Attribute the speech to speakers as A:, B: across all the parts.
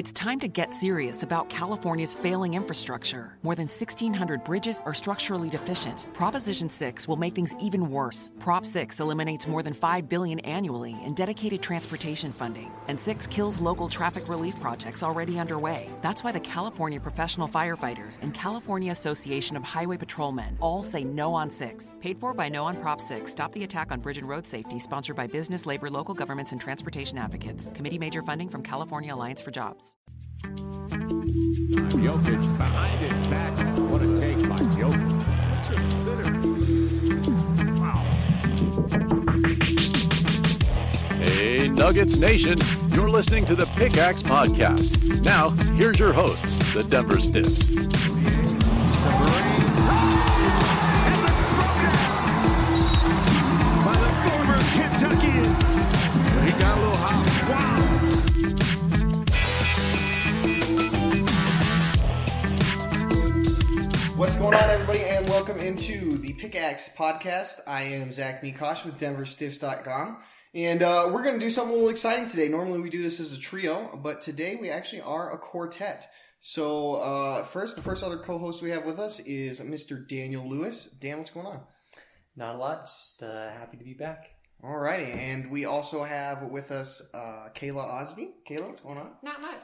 A: It's time to get serious about California's failing infrastructure. More than 1,600 bridges are structurally deficient. Proposition 6 will make things even worse. Prop 6 eliminates more than 5 billion annually in dedicated transportation funding, and 6 kills local traffic relief projects already underway. That's why the California Professional Firefighters and California Association of Highway Patrolmen all say no on 6. Paid for by No on Prop 6. Stop the attack on bridge and road safety, sponsored by business, labor, local governments, and transportation advocates. Committee major funding from California Alliance for Jobs.
B: Jokic behind his back. What a take by Jokic.
C: Hey, Nuggets Nation, you're listening to the Pickaxe Podcast. Now, here's your hosts, the Denver Stiffs.
D: What's going on, everybody, and welcome into the Pickaxe Podcast. I am Zach Mikosh with DenverStiffs.com, and uh, we're going to do something a little exciting today. Normally, we do this as a trio, but today we actually are a quartet. So, uh, first, the first other co-host we have with us is Mr. Daniel Lewis. Dan, what's going on?
E: Not a lot. Just uh, happy to be back.
D: All righty, and we also have with us uh, Kayla Osby. Kayla, what's going on?
F: Not much.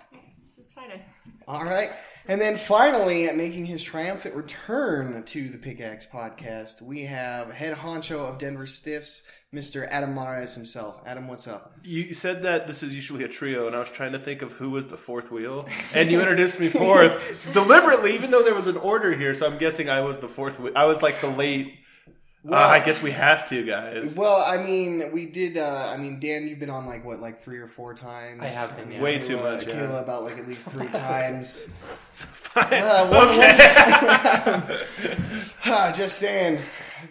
F: Just excited.
D: All right. And then finally, making his triumphant return to the Pickaxe podcast, we have head honcho of Denver Stiffs, Mr. Adam Mares himself. Adam, what's up?
G: You said that this is usually a trio, and I was trying to think of who was the fourth wheel, and you introduced me fourth deliberately, even though there was an order here. So I'm guessing I was the fourth. Wheel. I was like the late. Uh, I guess we have to, guys.
D: Well, I mean, we did. Uh, I mean, Dan, you've been on like what, like three or four times.
E: I have been, yeah.
G: Way too
D: Kayla-
G: much, yeah.
D: Kayla about like at least three times.
G: Fine.
D: Uh, one-
G: okay.
D: Ah, just saying.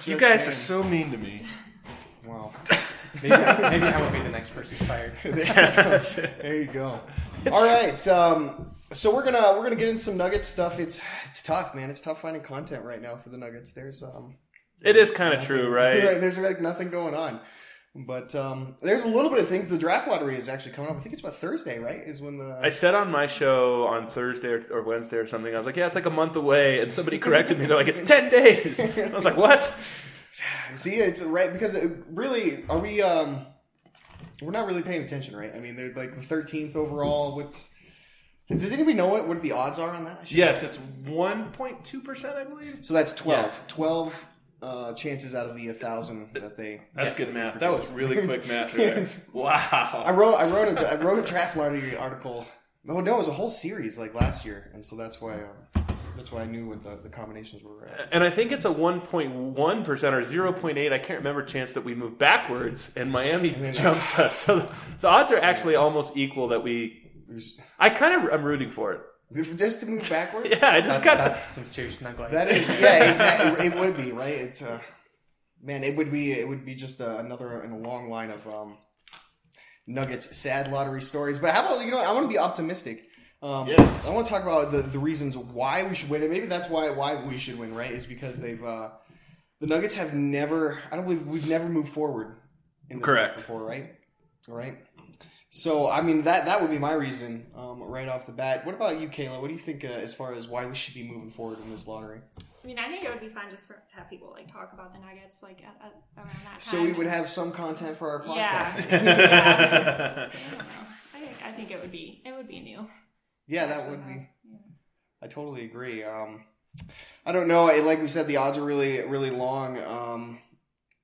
G: you
D: Just
G: guys are so mean to me.
D: Wow.
E: Maybe, maybe I won't be the next person fired.
D: there you go. All right. Um, so we're gonna we're gonna get in some Nuggets stuff. It's it's tough, man. It's tough finding content right now for the Nuggets. There's um
G: It is kind of true, right?
D: right, there's like nothing going on. But um, there's a little bit of things. The draft lottery is actually coming up. I think it's about Thursday, right? Is when the
G: I said on my show on Thursday or, or Wednesday or something, I was like, "Yeah, it's like a month away," and somebody corrected me. They're like, "It's ten days." I was like, "What?"
D: see it's right because it really are we um we're not really paying attention, right? I mean, they're like the 13th overall. What's does anybody know what, what the odds are on that?
G: Yes,
D: know.
G: it's one point two percent, I believe.
D: So that's 12. 12 uh, chances out of the 1,000 that they.
G: That's good math. That was really quick math. There.
D: Yes. I wrote I wrote a, I wrote a draft lottery article. Oh no, it was a whole series like last year, and so that's why uh, that's why I knew what the, the combinations were. At.
G: And I think it's a 1.1% or 0.8, I can't remember, chance that we move backwards and Miami jumps us. So the, the odds are actually almost equal that we. I kind of am rooting for it.
D: Just to move backwards.
G: Yeah, I just
E: That's,
G: got
E: that's some serious snuggling.
D: That is yeah, exactly. It would be right. It's uh, man, it would be it would be just uh, another in a long line of um, Nuggets sad lottery stories. But how about you know? I want to be optimistic. Um,
G: Yes.
D: I want to talk about the, the reasons why we should win, and maybe that's why why we should win. Right? Is because they've uh, the Nuggets have never. I don't believe we've never moved forward. In the
G: Correct.
D: draft before, right? All right. So I mean that that would be my reason um, right off the bat. What about you, Kayla? What do you think uh, as far as why we should be moving forward in this lottery?
F: I mean, I think it would be fun just for, to have people like talk about the Nuggets like at, at, around that time.
D: So we would have some content for our podcast.
F: Yeah. yeah. I don't know. I think I think it would be it would be new.
D: Yeah, that would be.
F: yeah.
D: I totally agree. Um, I don't know. Like we said, the odds are really, really long. Um,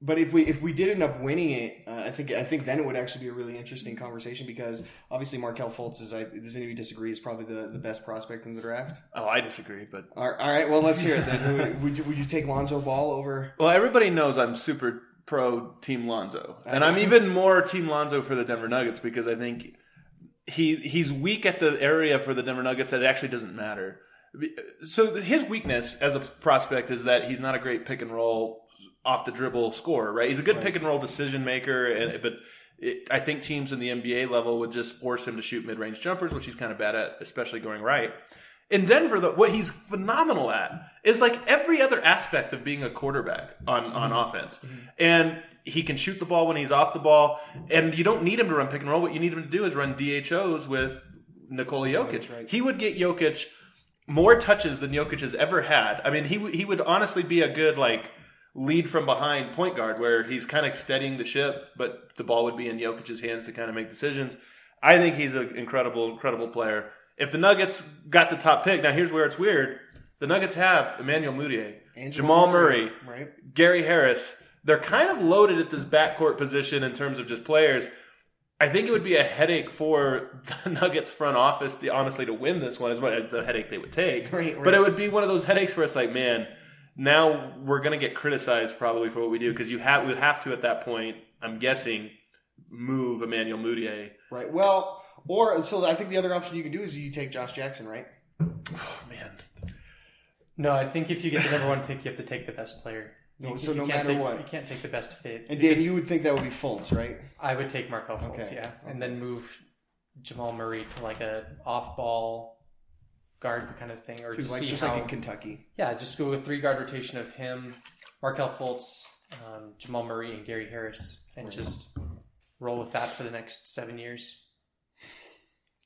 D: but if we if we did end up winning it, uh, I think I think then it would actually be a really interesting conversation because obviously Markelle Fultz is. I, does anybody disagree? Is probably the, the best prospect in the draft.
G: Oh, I disagree, but
D: All right, all right well let's hear it then. Would you would you take Lonzo Ball over?
G: well, everybody knows I'm super pro Team Lonzo, and I'm even more Team Lonzo for the Denver Nuggets because I think he he's weak at the area for the Denver Nuggets that it actually doesn't matter. So his weakness as a prospect is that he's not a great pick and roll off the dribble scorer, right? He's a good pick and roll decision maker, and, but it, I think teams in the NBA level would just force him to shoot mid range jumpers, which he's kind of bad at, especially going right. In Denver, though, what he's phenomenal at is like every other aspect of being a quarterback on, on mm-hmm. offense. Mm-hmm. And he can shoot the ball when he's off the ball, and you don't need him to run pick and roll. What you need him to do is run DHOs with Nikola Jokic. He would get Jokic more touches than Jokic has ever had. I mean, he he would honestly be a good like lead from behind point guard where he's kind of steadying the ship, but the ball would be in Jokic's hands to kind of make decisions. I think he's an incredible, incredible player. If the Nuggets got the top pick, now here's where it's weird. The Nuggets have Emmanuel Mudiay, Jamal Murray,
D: right?
G: Gary Harris. They're kind of loaded at this backcourt position in terms of just players. I think it would be a headache for the Nuggets front office, to, honestly, to win this one. As much as a headache they would take,
D: Right,
G: but it would be one of those headaches where it's like, man, now we're going to get criticized probably for what we do because you have we have to at that point. I'm guessing move Emmanuel Mudiay.
D: Right. Well, or so I think the other option you can do is you take Josh Jackson, right?
G: Oh man,
E: No, I think if you get the number one pick, you have to take the best player.
D: No,
E: You-
D: so
E: you
D: no matter
E: take-
D: what.
E: you can't take the best fit.
D: And
E: Dan,
D: you would think that would be Fultz, right?
E: I would take Markelle Fultz,
D: Okay.
E: yeah, and then move Jamal Murray to like a off-ball guard kind of thing, or
D: Just like just
E: how,
D: like in Kentucky.
E: yeah, just go with three guard rotation of him, Markelle Fultz, um, Jamal Murray, and Gary Harris, and just roll with that for the next seven years.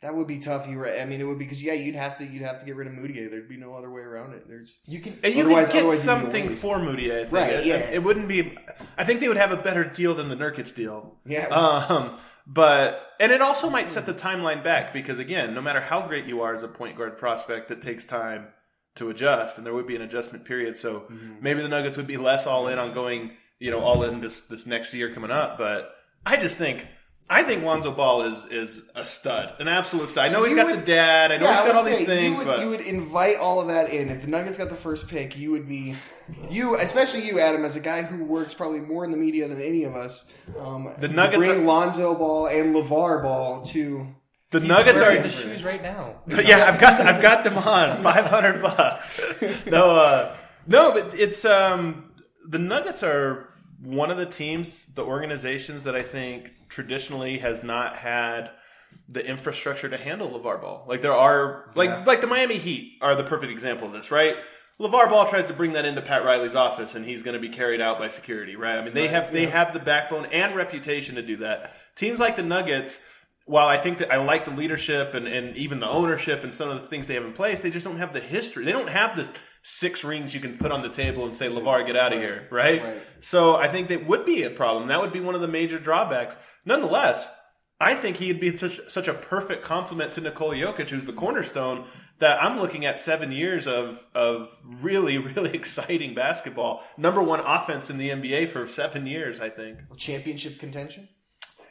D: That would be tough. You, right? I mean, it would be because yeah, you'd have to you'd have to get rid of Mudiay. There'd be no other way around it. There's
E: You can
G: and you
D: Otherwise-
G: could get something for Moody. I think.
D: Right,
G: It-
D: yeah.
G: It, wouldn't be. I think they would have a better deal than the Nurkic deal.
D: yeah.
G: Um, but and it also might set the timeline back because again, no matter how great you are as a point guard prospect, it takes time to adjust, and there would be an adjustment period. So mm-hmm. maybe the Nuggets would be less all in on going, you know, all in this this next year coming up. But I just think. I think Lonzo Ball is is a stud, an absolute stud. I know
D: So
G: he's
D: you
G: got
D: would-
G: the dad. I know
D: Yeah,
G: he's
D: I
G: got
D: would
G: all these things,
D: you would,
G: but
D: you would invite all of that in. If the Nuggets got the first pick, you would be you, especially you, Adam, as a guy who works probably more in the media than any of us. Um,
G: The Nuggets
D: bring
G: are-
D: Lonzo Ball and LaVar Ball to.
G: the Nuggets
E: Wearing
G: are
E: the shoes right now.
G: yeah, I've got I've got them on five hundred bucks. No, uh, no, but it's um, the Nuggets are one of the teams, the organizations that I think traditionally has not had the infrastructure to handle LaVar Ball. Like there are like
D: Yeah.
G: like the Miami Heat are the perfect example of this, right? LaVar Ball tries to bring that into Pat Riley's office and he's going to be carried out by security, right? I mean, they have they have the backbone and reputation to do that. Teams like the Nuggets while I think that I like the leadership and, and even the ownership and some of the things they have in place, they just don't have the history. They don't have the six rings you can put on the table and say, LaVar, get out of here, right?
D: Right.
G: So I think that would be a problem. That would be one of the major drawbacks. Nonetheless, I think he'd be such, such a perfect complement to Nikola Jokic, who's the cornerstone, that I'm looking at seven years of, of really, really exciting basketball. Number one offense in the NBA for seven years, I think.
D: Championship contention?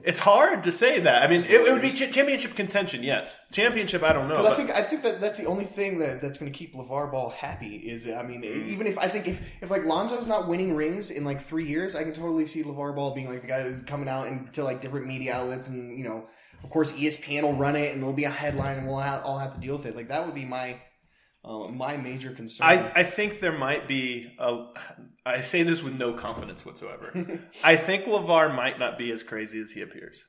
G: It's hard to say that. I mean, it, it would be ch- championship contention, yes. Championship, I don't know.
D: But I think I think that that's the only thing that, that's going to keep LaVar Ball happy. Is I mean, mm. even if I think if if like Lonzo's not winning rings in like three years, I can totally see LaVar Ball being like the guy who's coming out into like different media outlets, and you know, of course, ESPN will run it, and it'll be a headline, and we'll ha- all have to deal with it. Like that would be my uh, my major concern.
G: I, I think there might be a. I say this with no confidence whatsoever. I think LaVar might not be as crazy as he appears,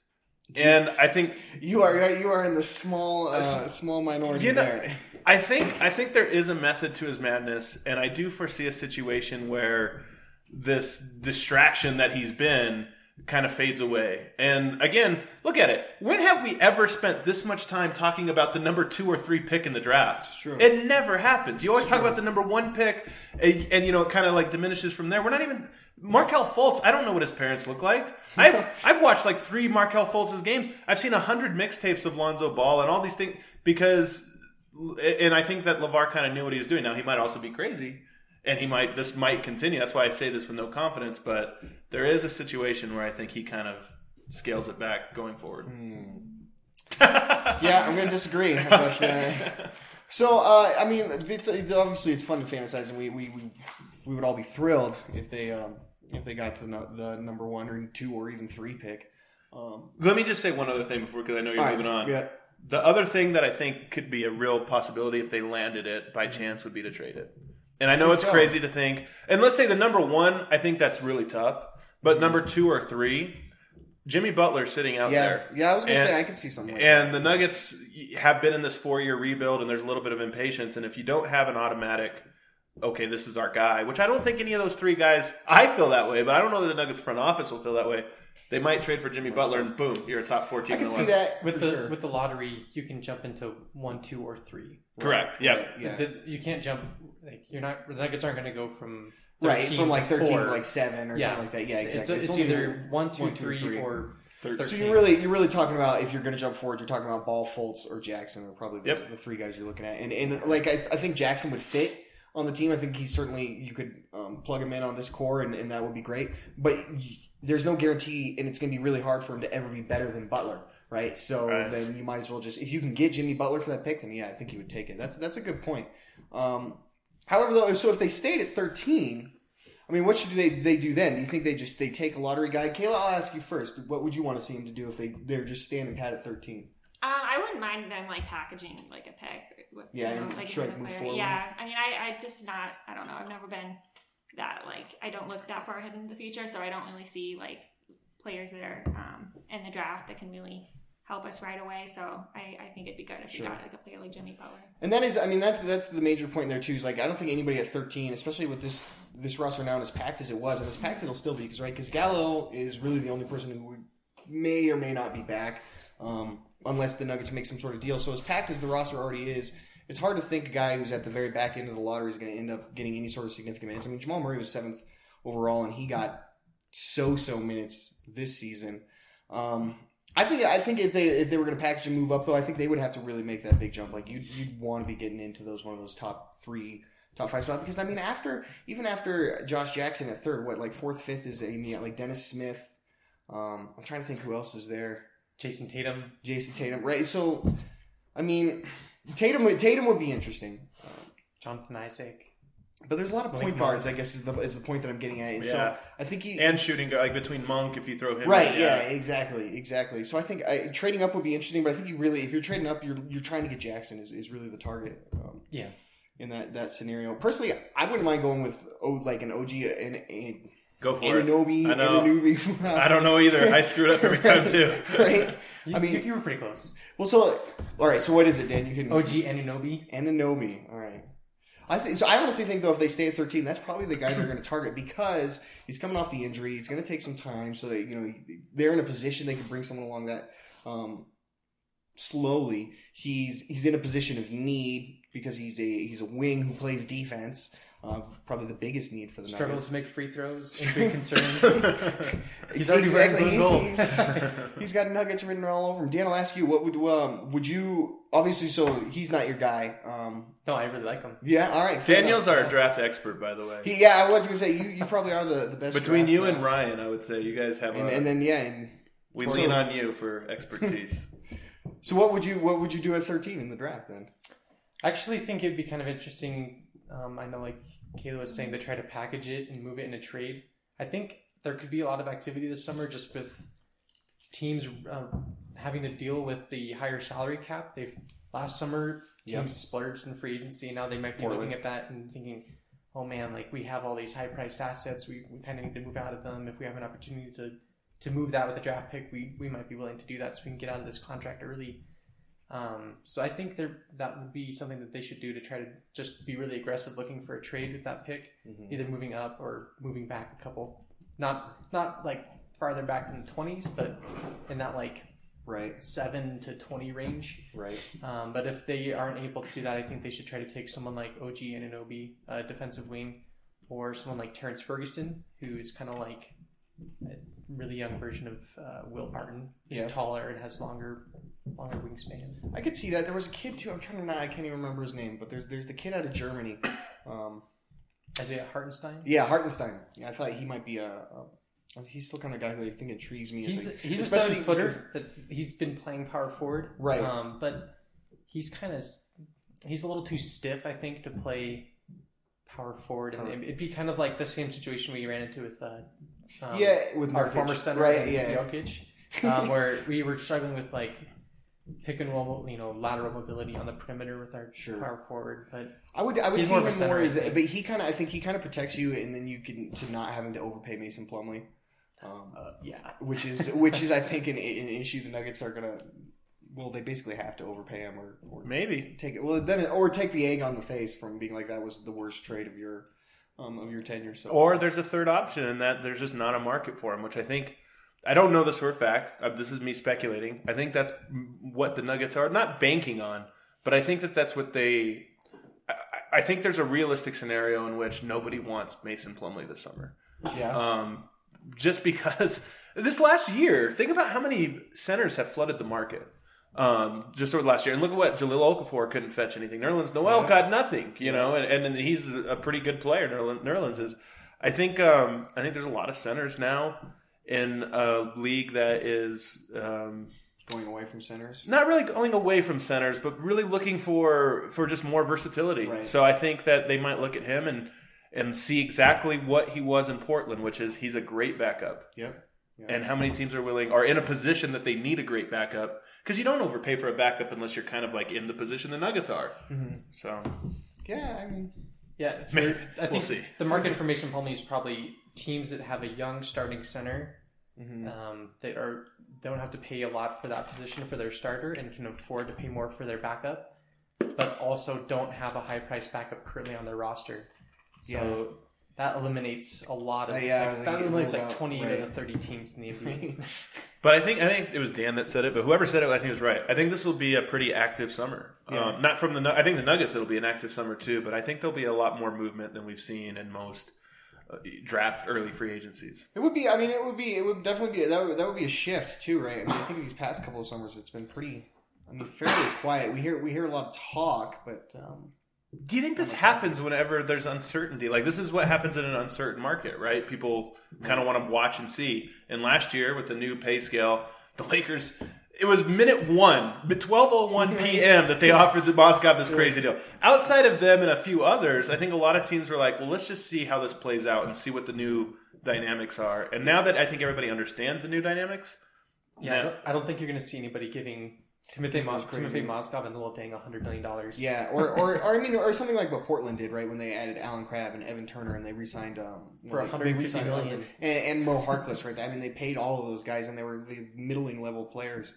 G: and I think
D: you are you are in the small uh, small minority
G: you know.
D: there.
G: I think I think there is a method to his madness, and I do foresee a situation where this distraction that he's been kind of fades away. And again, look at it. When have we ever spent this much time talking about the number two or three pick in the draft?
D: It's true.
G: It never happens. You always talk about the number one pick, and, and, you know it kind of like diminishes from there. We're not even Markelle Fultz. I don't know what his parents look like. I've I've watched like three Markelle Fultz's games. I've seen a hundred mixtapes of Lonzo Ball and all these things because, and I think that LaVar kind of knew what he was doing. Now he might also be crazy. And he might. This might continue. That's why I say this with no confidence. But there is a situation where I think he kind of scales it back going forward.
D: yeah, I'm going to disagree. But, uh, so, uh, I mean, it's, it's obviously it's fun to fantasize, and we we, we, we would all be thrilled if they um, if they got the no- the number one or two or even three pick. Um,
G: Let me just say one other thing before, because I know you're
D: all right,
G: moving on.
D: Yeah,
G: The other thing that I think could be a real possibility if they landed it by chance would be to trade it. And I know it's crazy to think. And let's say the number one, I think that's really tough. But number two or three, Jimmy Butler sitting out
D: Yeah,
G: there.
D: yeah. I was gonna
G: And-
D: say I could see something. Like
G: And the Nuggets have been in this four year rebuild, and there's a little bit of impatience. And if you don't have an automatic, okay, this is our guy, which I don't think any of those three guys, I feel that way, but I don't know that the Nuggets front office will feel that way. They might trade for Jimmy Butler, and boom, you're a top four team
D: I can
G: in the
D: see
G: West.
D: that
E: With the
D: sure.
E: with the lottery, you can jump into one, two, or three.
G: Correct. Yeah.
D: Right, yeah.
E: The- you can't jump. Like you're not. The Nuggets aren't going to go from
D: right
E: 13
D: from like thirteen
E: four.
D: to like seven or
E: Yeah.
D: something like that. Yeah,
E: It's,
D: exactly.
E: it's, either one, two,
D: one, two,
E: three,
D: three.
E: or
G: Thirteen.
E: thirteen.
D: So you're really you're really talking about if you're going to jump forward, you're talking about Ball, Fultz, or Jackson are probably the,
G: Yep.
D: the three guys you're looking at. And and like I, I think Jackson would fit on the team. I think he certainly you could um, plug him in on this core, and, and that would be great. But there's no guarantee, and it's going to be really hard for him to ever be better than Butler, right? So
G: Right.
D: then you might as well just if you can get Jimmy Butler for that pick, then yeah, I think he would take it. That's that's a good point. Um, however, though, so if they stayed at 13. I mean, what should they they do then? Do you think they just they take a lottery guy? Kayla, I'll ask you first. What would you want to see him to do if they they're just standing pat at thirteen?
F: Um, I wouldn't mind them like packaging like a pick with
D: Yeah,
F: you know, like
D: try to
F: another
D: move forward.
F: Yeah, I mean, I I just not I don't know. I've never been that like I don't look that far ahead into the future, so I don't really see like players that are um, in the draft that can really help us right away. So I, I think it'd be good if
D: Sure.
F: you got like a player like Jimmy Butler.
D: And that is, I mean, that's that's the major point there too. Is like I don't think anybody at thirteen, especially with this this roster now as packed as it was, and as packed as it'll still be, because right, because Gallo is really the only person who would, may or may not be back, um, unless the Nuggets make some sort of deal. So as packed as the roster already is. It's hard to think a guy who's at the very back end of the lottery is going to end up getting any sort of significant minutes. I mean, Jamal Murray was seventh overall, and he got so-so minutes this season. Um, I think I think if they if they were going to package and move up though, I think they would have to really make that big jump. Like you'd you'd want to be getting into those one of those top three, top five spots because I mean after even after Josh Jackson at third, what like fourth, fifth is Amy like Dennis Smith. Um, I'm trying to think who else is there.
E: Jayson Tatum.
D: Jayson Tatum, right? So, I mean, Tatum would Tatum would be interesting.
E: Jonathan Isaac.
D: But there's a lot of
E: Malik
D: point
E: Monk.
D: guards, I guess, is the is the point that I'm getting at. And So
G: Yeah.
D: I think he
G: and shooting guard, like between Monk, if you throw him,
D: Right.
G: in,
D: Yeah. Exactly. Exactly. So I think I, trading up would be interesting, but I think you really, if you're trading up, you're you're trying to get Jackson is, is really the target um,
E: Yeah.
D: in that that scenario. Personally, I wouldn't mind going with oh, like an OG and and
G: Go for it. I know.
D: Anunoby.
G: I don't know either. I screwed up every time too.
D: right.
E: You,
D: I mean,
E: you, you were pretty close.
D: well, so all right. So what is it, Dan? You can
E: OG Anunobi.
D: Anunoby. All right. I think so. I honestly think though, if they stay at 13, that's probably the guy they're going to target because he's coming off the injury. He's going to take some time, so that you know they're in a position they can bring someone along that um, slowly. He's he's in a position of need because he's a he's a wing who plays defense. Uh, probably the biggest need for the
E: Struggles
D: Nuggets.
E: to make free throws. Injury concerns. He's already
D: exactly.
E: wearing blue and
D: He's,
E: gold.
D: he's- he's got nuggets written all over him. Dan, I'll ask you, what would um, would you obviously? So he's not your guy. Um,
E: no, I really like him.
D: yeah, all right.
G: Daniel's
D: enough.
G: our draft expert, by the way.
D: He, yeah, I was gonna say you, you probably are the, the best
G: Between
D: draft,
G: you
D: uh,
G: and Ryan, I would say you guys have.
D: and,
G: a,
D: and then yeah. And
G: we lean on you for expertise.
D: So what would you what would you do at thirteen in the draft then?
E: I actually think it'd be kind of interesting. Um, I know, like Kayla was saying, they try to package it and move it in a trade. I think there could be a lot of activity this summer just with teams um, having to deal with the higher salary cap. They've last summer teams
D: Yep.
E: splurged in free agency. Now they might be
D: Portland.
E: looking at that and thinking, "Oh man, like we have all these high priced assets. We, we kind of need to move out of them. If we have an opportunity to to move that with a draft pick, we we might be willing to do that so we can get out of this contract early." Um, so I think there that would be something that they should do to try to just be really aggressive looking for a trade with that pick, either moving up or moving back a couple, not not like farther back in the twenties, but in that like
D: Right,
E: seven to twenty range.
D: right.
E: Um, but if they aren't able to do that, I think they should try to take someone like OG Anunoby, uh, defensive wing, or someone like Terrence Ferguson, who's kind of like a really young version of uh, Will Barton. He's
D: Yeah.
E: taller and has longer longer wingspan.
D: I could see that. There was a kid too. I'm trying to not. I can't even remember his name, but there's there's the kid out of Germany. Um,
E: Isaiah Hartenstein.
D: yeah, Hartenstein. Yeah, I thought he might be a. a he's still kind of guy who I think intrigues me.
E: He's
D: like-
E: he's a seven footer that he's been playing power forward,
D: Right.
E: Um, but he's kind of he's a little too stiff, I think, to play power forward, and it'd be kind of like the same situation we ran into with uh, um,
D: Yeah, with
E: our former center,
D: Right, yeah.
E: Jokic, um, where we were struggling with like pick and roll, you know, lateral mobility on the perimeter with our
D: Sure.
E: power forward. But
D: I would I would
E: He's
D: see
E: more of
D: him more as, but he kind of I think he kind of protects you, and then you can to not having to overpay Mason Plumlee, um,
E: uh, yeah,
D: which is which is I think an, an issue the Nuggets are gonna. Well, they basically have to overpay him or, or
G: Maybe.
D: take it. Well, then or take the egg on the face from being like that was the worst trade of your um, of your tenure. So
G: Or there's a third option in that there's just not a market for him, which I think I don't know this for a fact. Uh, this is me speculating. I think that's what the Nuggets are not banking on, but I think that that's what they. I, I- think there's a realistic scenario in which nobody wants Mason Plumlee this summer.
D: yeah,
G: Um, just because this last year, think about how many centers have flooded the market. Um, just over the last year, and look at what Jahlil Okafor couldn't fetch anything. Nerlens Noel
D: Yeah.
G: got nothing, you know, and, and he's a pretty good player. Nerlens, Nerlens is. I think. Um, I think there's a lot of centers now in a league that is um,
D: going away from centers.
G: not really going away from centers, but really looking for for just more versatility.
D: Right.
G: So I think that they might look at him and and see exactly what he was in Portland, which is he's a great backup.
D: Yep. Yeah.
G: And how many teams are willing are in a position that they need a great backup because you don't overpay for a backup unless you're kind of like in the position the Nuggets are.
D: Mm-hmm.
G: So
D: yeah, I mean,
E: yeah. for-
G: Maybe.
E: I
G: We'll
E: think
G: see.
E: the market for Mason Plumlee is probably teams that have a young starting center
D: Mm-hmm.
E: um, that are don't have to pay a lot for that position for their starter and can afford to pay more for their backup, but also don't have a high price backup currently on their roster. So
D: Yeah.
E: that eliminates a lot of
D: Uh, yeah,
E: like,
D: was like,
E: that eliminates
D: rules
E: like
D: out,
E: twenty
D: right.
E: out of thirty teams in the NBA.
G: But I think I think it was Dan that said it, but whoever said it, I think was right. I think this will be a pretty active summer.
D: Yeah.
G: Um, not from the I think the Nuggets it'll be an active summer too, but I think there'll be a lot more movement than we've seen in most draft early free agencies.
D: it would be. I mean, it would be. It would definitely be. That would, that would be a shift too, right? I mean, I think these past couple of summers, it's been pretty. I mean, fairly quiet. We hear we hear a lot of talk, but um,
G: Do you think this happens whenever there's uncertainty? Like this is what happens in an uncertain market, right? People kind of want to watch and see. And last year with the new pay scale, the Lakers it was minute one, but twelve oh one p.m. that they offered the Moscow this crazy deal. Outside of them and a few others, I think a lot of teams were like, "Well, let's just see how this plays out and see what the new dynamics are." And now that I think everybody understands the new dynamics,
E: yeah, I don't, I don't think you're going to see anybody giving Timothy, Mos- Timothy Mozgov and the Luol Deng hundred million dollars.
D: yeah, or, or or I mean, or something like what Portland did, right? When they added Allen Crabbe and Evan Turner, and they re-signed um,
E: For
D: they- they re-signed
E: million.
D: and, and Mo Harkless, right? I mean, they paid all of those guys, and they were the middling level players.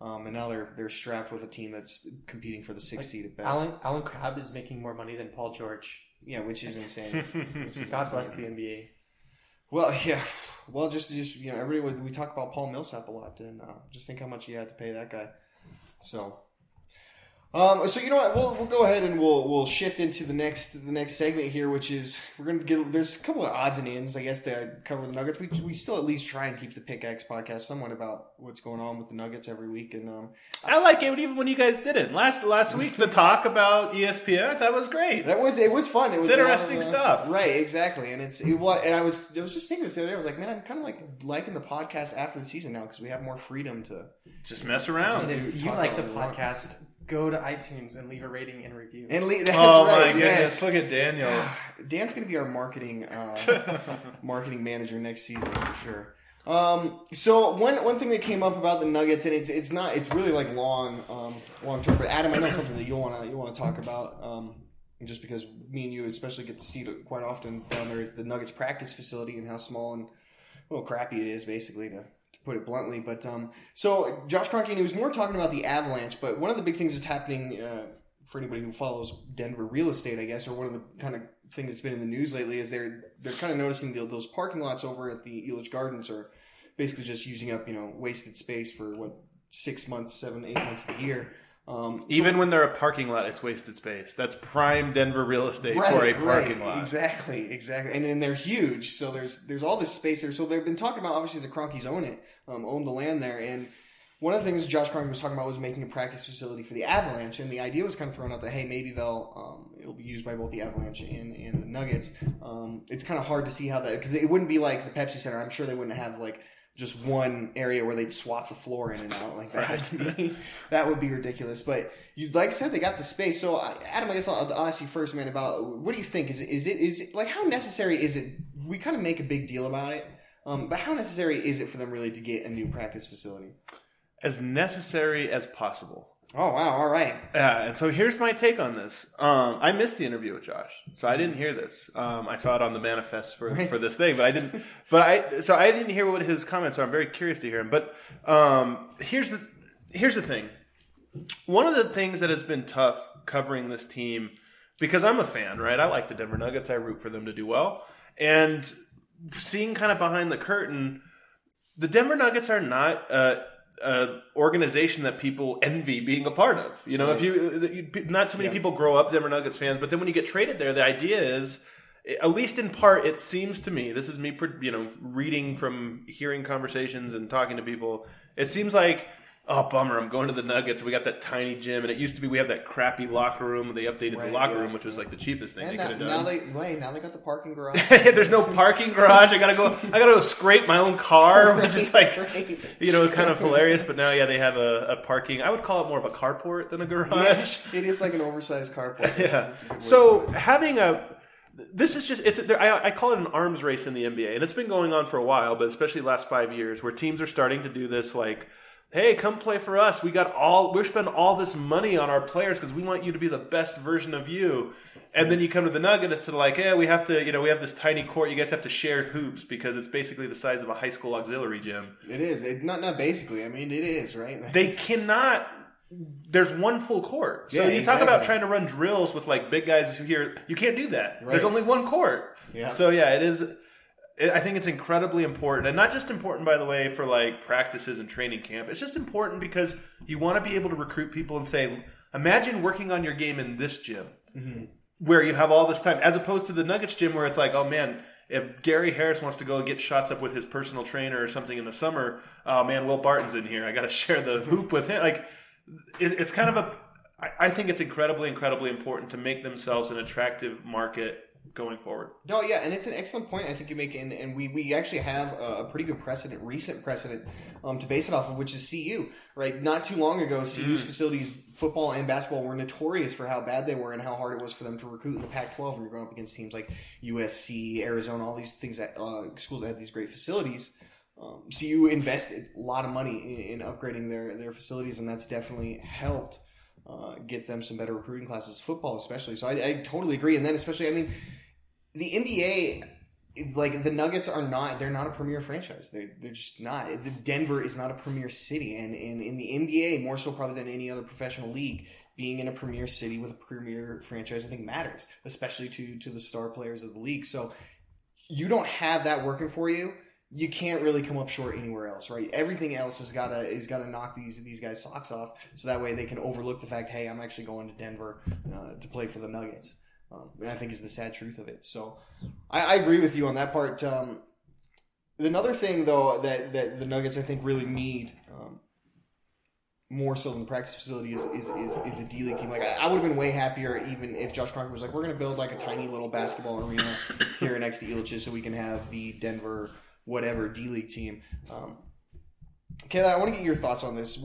D: Um, and now they're they're strapped with a team that's competing for the sixth seed at best.
E: Alan Allen Crabbe is making more money than Paul George.
D: yeah, which is insane. Which is
E: God bless the NBA.
D: Well, yeah. Well, just just you know, everybody was, we talk about Paul Millsap a lot, and uh, just think how much you had to pay that guy. So, um, so you know what? We'll we'll go ahead and we'll we'll shift into the next the next segment here, which is we're gonna get there's a couple of odds and ends, I guess, to cover the Nuggets. We we still at least try and keep the Pickaxe podcast somewhat about what's going on with the Nuggets every week, and um,
G: I like it even when you guys didn't last last week. The talk about ESPN that was great.
D: That was it was fun. It was
G: It's interesting
D: of, uh,
G: stuff.
D: right? Exactly, and it's it was. And I was I was just thinking this the other day. I was like, man, I'm kind of like liking the podcast after the season now because we have more freedom to.
G: Just mess around.
E: And if you like the
D: about what want.
E: podcast, go to iTunes and leave a rating and review.
D: And le- that's
G: oh
D: right.
G: my goodness!
D: yes.
G: Look at Daniel.
D: Dan's going to be our marketing uh, marketing manager next season for sure. Um, so one one thing that came up about the Nuggets, and it's it's not it's really like long um, long term. But Adam, I know something that you want to you want to talk about. Um, just because me and you especially get to see it quite often down there is the Nuggets practice facility and how small and well crappy it is basically to, to put it bluntly. But um, so Josh Kroenke, and he was more talking about the Avalanche. But one of the big things that's happening uh, for anybody who follows Denver real estate, I guess, or one of the kind of things that's been in the news lately is they're they're kind of noticing the, those parking lots over at the Elitch Gardens are basically just using up you know wasted space for what six months, seven, eight months of the year. Um,
G: Even when they're a parking lot, it's wasted space. That's prime Denver real estate for a parking lot.
D: Exactly, exactly. And then they're huge, so there's there's all this space there. So they've been talking about obviously the Kroenkes own it, um, own the land there, and one of the things Josh Kroenke was talking about was making a practice facility for the Avalanche, and the idea was kind of thrown out that hey, maybe they'll um, it'll be used by both the Avalanche and, and the Nuggets. Um, it's kind of hard to see how that because it wouldn't be like the Pepsi Center. I'm sure they wouldn't have like just one area where they'd swap the floor in and out like that. Would be, that would be ridiculous. But you, like I said, they got the space. So I- Adam, I guess I'll, I'll ask you first, man. About what do you think? Is it, is it is it, like how necessary is it? We kind of make a big deal about it, um, but how necessary is it for them really to get a new practice facility?
G: As necessary as possible.
D: Oh wow! All right.
G: Yeah, and so here's my take on this. Um, I missed the interview with Josh, so I didn't hear this. Um, I saw it on the manifest for, for this thing, but I didn't. But I so I didn't hear what his comments are. I'm very curious to hear him. But um, here's the here's the thing. One of the things that has been tough covering this team because I'm a fan, right? I like the Denver Nuggets. I root for them to do well, and seeing kind of behind the curtain, the Denver Nuggets are not. Uh, uh, organization that people envy being a part of. You know, if you, you not too many
D: Yeah.
G: people grow up Denver Nuggets fans, but then when you get traded there, the idea is, at least in part, it seems to me. This is me, you know, reading from hearing conversations and talking to people. It seems like. Oh bummer! I'm going to the Nuggets. We got that tiny gym, and it used to be we have that crappy locker room. They updated
D: Right,
G: the locker
D: yeah.
G: room, which was like the cheapest thing
D: And
G: they
D: now,
G: could have
D: now
G: done.
D: they wait. Now they got the parking garage.
G: There's no parking garage. I gotta go. I gotta go scrape my own car, which is like,
D: Right.
G: you know, kind of hilarious. But now, yeah, they have a, a parking. I would call it more of a carport than a garage.
D: it is like an oversized carport.
G: Yeah.
D: That's- that's a good way
G: So
D: to put it.
G: having a this is just it's there, I, I call it an arms race in the NBA, and it's been going on for a while, but especially the last five years, where teams are starting to do this like. Hey, come play for us. We got all we're spending all this money on our players because we want you to be the best version of you. And then you come to the Nugget, and it's like, yeah, we have to, you know, we have this tiny court. You guys have to share hoops because it's basically the size of a high school auxiliary gym.
D: it is. It, not not basically. I mean, it is right.
G: They cannot. There's one full court. So
D: Yeah,
G: you talk about trying to run drills with like big guys who here. You can't do that.
D: Right.
G: There's only one court.
D: Yeah.
G: So yeah, it is. I think it's incredibly important, and not just important, by the way, for like practices and training camp. It's just important because you want to be able to recruit people and say, imagine working on your game in this gym, mm-hmm. where you have all this time, as opposed to the Nuggets gym, where it's like, oh man, if Gary Harris wants to go get shots up with his personal trainer or something in the summer, oh man, Will Barton's in here. I got to share the hoop with him. Like, it, it's kind of a I think it's incredibly, incredibly important to make themselves an attractive market going forward.
D: No, yeah, and it's an excellent point I think you make, and, and we, we actually have a, pretty good precedent, recent precedent, um, to base it off of, which is CU. Right, not too long ago, CU's facilities, football and basketball, were notorious for how bad they were and how hard it was for them to recruit in the Pac-12 when you're going up against teams like USC, Arizona, all these things that uh, schools that had these great facilities. Um, CU invested a lot of money in, in upgrading their their facilities, and that's definitely helped. Uh, get them some better recruiting classes, football especially. So I, I totally agree. And then especially, I mean, the NBA, like the Nuggets are not, they're not a premier franchise. They're, they're just not. The Denver is not a premier city. And, and in the NBA, more so probably than any other professional league, being in a premier city with a premier franchise, I think matters, especially to, to the star players of the league. So you don't have that working for you. You can't really come up short anywhere else, right? Everything else has got to is got to knock these these guys' socks off, so that way they can overlook the fact, hey, I'm actually going to Denver uh, to play for the Nuggets. Um, and I think is the sad truth of it. So I, I agree with you on that part. Um, another thing though that that the Nuggets I think really need. Um, more so than the practice facility is is, is, is a D League team. Like I, I would have been way happier even if Josh Kroenke was like, we're going to build like a tiny little basketball arena here next to Elitches so we can have the Denver whatever D League team. Um, Kayla, I want to get your thoughts on this.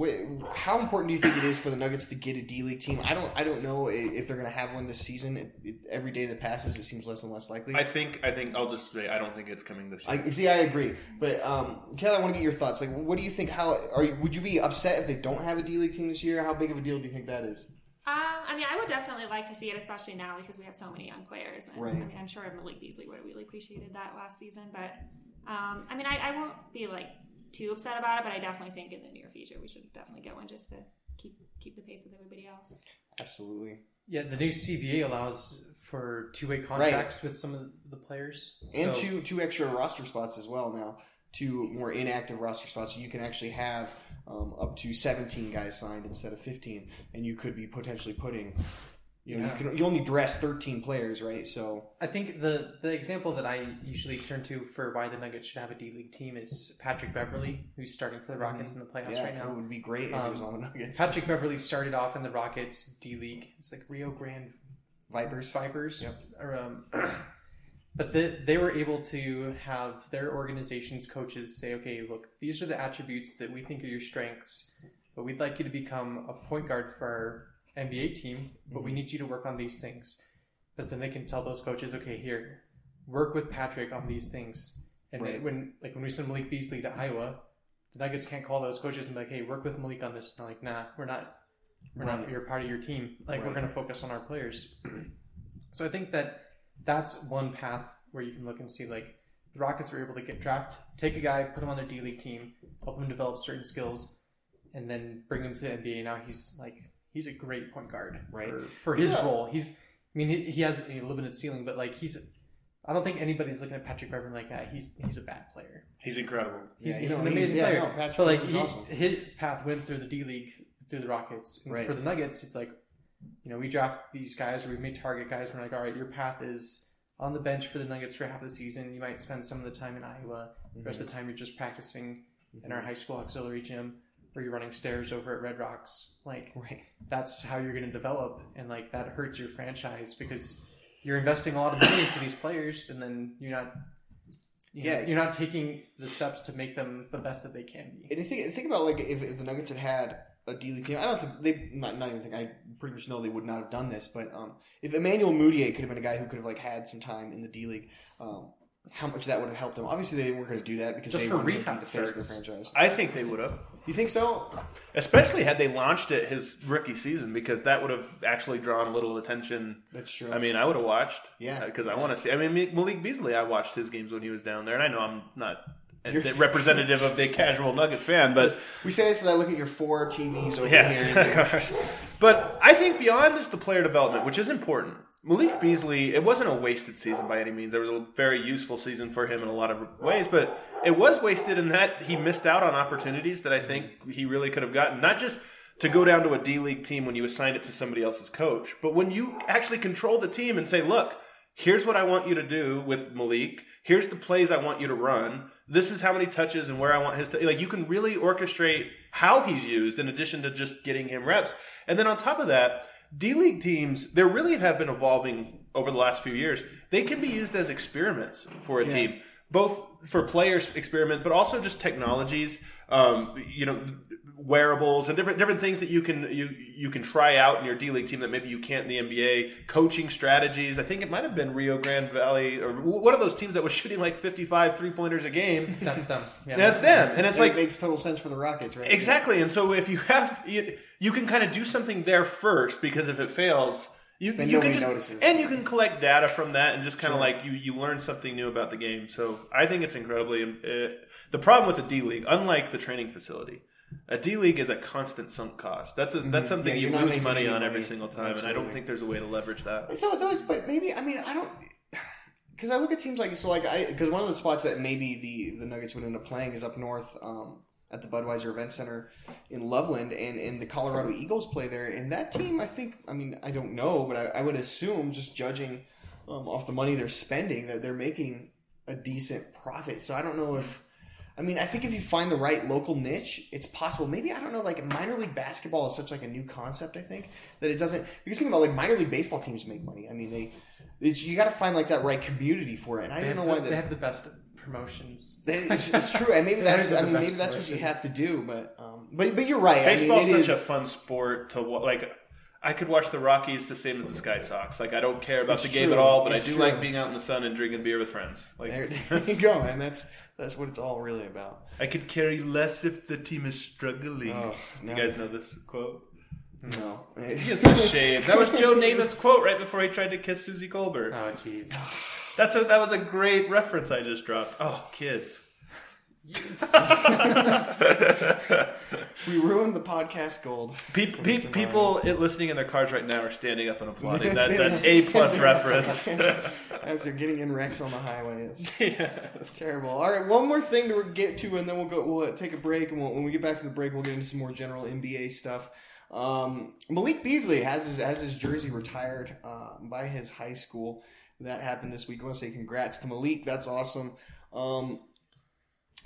D: How important do you think it is for the Nuggets to get a D League team? I don't. I don't know if they're going to have one this season. It, it, every day that passes, it seems less and less likely.
G: I think. I think. I'll just say. I don't think it's coming this year.
D: I see. I agree, but um, Kayla, I want to get your thoughts. Like, what do you think? How are you? Would you be upset if they don't have a D League team this year? How big of a deal do you think that is?
F: Um, I mean, I would definitely like to see it, especially now because we have so many young players. And,
D: Right.
F: I mean, I'm sure Malik Beasley would have really appreciated that last season. But um, I mean, I, I won't be like too upset about it. But I definitely think in the near future we should definitely get one just to keep keep the pace with everybody else.
D: Absolutely.
E: Yeah, the new CBA allows for two-way contracts with some of the players,
D: and
E: So-
D: two two extra roster spots as well now. Two more inactive roster spots, so you can actually have um, up to seventeen guys signed instead of fifteen, and you could be potentially putting. You know,
E: Yeah.
D: you can you only dress thirteen players, right? So
E: I think the the example that I usually turn to for why the Nuggets should have a D League team is Patrick Beverley, who's starting for the Rockets in the playoffs
D: Mm-hmm. yeah,
E: right now.
D: it would be great if it was
E: Um,
D: on the Nuggets.
E: Patrick Beverley started off in the Rockets D League. It's like Rio Grande
D: Vipers.
E: Vipers.
D: Yep.
E: Or, um, but the, they were able to have their organization's coaches say, okay, look, these are the attributes that we think are your strengths, but we'd like you to become a point guard for our NBA team, but
D: Mm-hmm.
E: we need you to work on these things. But then they can tell those coaches, okay, here, work with Patrick on these things. And
D: Right.
E: when like when we send Malik Beasley to Iowa, the Nuggets can't call those coaches and be like, hey, work with Malik on this. And they're like, nah, we're not we're
D: Right.
E: not you're part of your team. Like we're going to focus on our players. so I think that that's one path where you can look and see like the Rockets were able to get draft, take a guy, put him on their D League team, help him develop certain skills, and then bring him to the NBA. Now he's like he's a great point guard
D: Right.
E: for, for his
D: Yeah.
E: role. He's I mean he, he has a limited ceiling, but like he's I don't think anybody's looking at Patrick Beverley like that. He's he's a bad player.
G: He's incredible.
E: He's,
D: Yeah,
E: he's
D: you know,
E: an
D: he's-
E: amazing
D: yeah,
E: player.
D: no, Patrick
E: but like he,
D: awesome.
E: his path went through the D League, through the Rockets. And
D: Right.
E: For the Nuggets, it's like, you know, we draft these guys or we may target guys. And we're like, all right, your path is on the bench for the Nuggets for half the season. You might spend some of the time in Iowa. The rest of mm-hmm. the time you're just practicing in our mm-hmm. high school auxiliary gym, or you're running stairs over at Red Rocks. Like
D: Right.
E: that's how you're going to develop, and like that hurts your franchise because you're investing a lot of money into these players, and then you're not. you know,
D: Yeah.
E: you're not taking the steps to make them the best that they can be.
D: And you think think about like if, if the Nuggets had had a D League team, I don't think they not, not even think I pretty much know they would not have done this. But um, if Emmanuel Mudiay could have been a guy who could have like had some time in the D League, um, how much that would have helped them? Obviously, they weren't going to do that because
E: Just
D: they
E: for
D: wanted to be
E: rehab
D: the face of the franchise.
G: I think they would have.
D: You think so?
G: Especially had they launched it his rookie season, because that would have actually drawn a little attention.
D: That's true.
G: I mean, I would have watched.
D: Yeah.
G: Uh, because I want to see. I mean, Malik Beasley, I watched his games when he was down there, and I know I'm not representative of the casual Nuggets fan, but
D: we say this as I look at your four TVs over
G: yes,
D: here.
G: But I think beyond just the player development, which is important, Malik Beasley, it wasn't a wasted season by any means. There was a very useful season for him in a lot of ways, but it was wasted in that he missed out on opportunities that I think he really could have gotten. Not just to go down to a D League team when you assign it to somebody else's coach, but when you actually control the team and say, look, here's what I want you to do with Malik. Here's the plays I want you to run. This is how many touches and where I want his like you can really orchestrate how he's used in addition to just getting him reps. And then on top of that, D League teams, they really have been evolving over the last few years. They can be used as experiments for a
D: Yeah.
G: team, both for players experiment, but also just technologies. Um, you know, wearables and different different things that you can you you can try out in your D League team that maybe you can't in the NBA. Coaching strategies. I think it might have been Rio Grande Valley or one of those teams that was shooting like 55 three pointers a game.
E: That's them. Yeah.
G: That's them, and it's
D: And
G: like
D: it makes total sense for the Rockets, right?
G: Exactly, and so if you have you, you can kind of do something there first because if it fails, you,
D: Then
G: you can just
D: notices.
G: and you can collect data from that and just kind of like you you learn something new about the game. So I think it's incredibly uh, the problem with the D League, unlike the training facility. A D League is a constant sunk cost. That's a, that's something
D: Mm-hmm. Yeah,
G: you lose money on every
D: money.
G: single time, and I don't think there's a way to leverage that.
D: So those, but maybe I mean I don't because I look at teams like so like I because one of the spots that maybe the the Nuggets would end up playing is up north um, at the Budweiser Event Center in Loveland, and and the Colorado Eagles play there, and that team I think I mean I don't know, but I, I would assume just judging um, off the money they're spending that they're making a decent profit. So I don't know if. I mean, I think if you find the right local niche, it's possible. Maybe I don't know. Like minor league basketball is such like a new concept. I think that it doesn't. Because think about like minor league baseball teams make money. I mean, they it's, you got to find like that right community for it. And I
E: They
D: don't
E: have,
D: know why
E: the, they have the best promotions.
D: it's, it's true. And maybe that's. I mean, maybe that's what you have to do. But um, but but you're right.
G: Baseball's
D: I mean, it
G: such a fun sport to like. I could watch the Rockies the same as the Sky Sox. Like I don't care about
D: It's
G: the game at all, but
D: It's
G: I do
D: true.
G: like being out in the sun and drinking beer with friends. Like
D: There, there you go, and that's that's what it's all really about.
G: I could carry less if the team is struggling.
D: Oh,
G: you guys know this quote?
D: No,
G: It's a shame. That was Joe Namath's quote right before he tried to kiss Suzy Kolber.
E: Oh, jeez.
G: That's a that was a great reference I just dropped. Oh, kids.
D: we ruined the podcast gold.
G: People,
D: For Mr.
G: people it, listening in their cars right now are standing up and applauding that, that. A plus reference.
D: As they're getting in wrecks on the highway, it's, it's terrible. All right, one more thing to get to, and then we'll go. We'll take a break, and we'll, when we get back from the break, we'll get into some more general NBA stuff. Um, Malik Beasley has his has his jersey retired uh, by his high school. That happened this week. I want to say congrats to Malik. That's awesome. Um,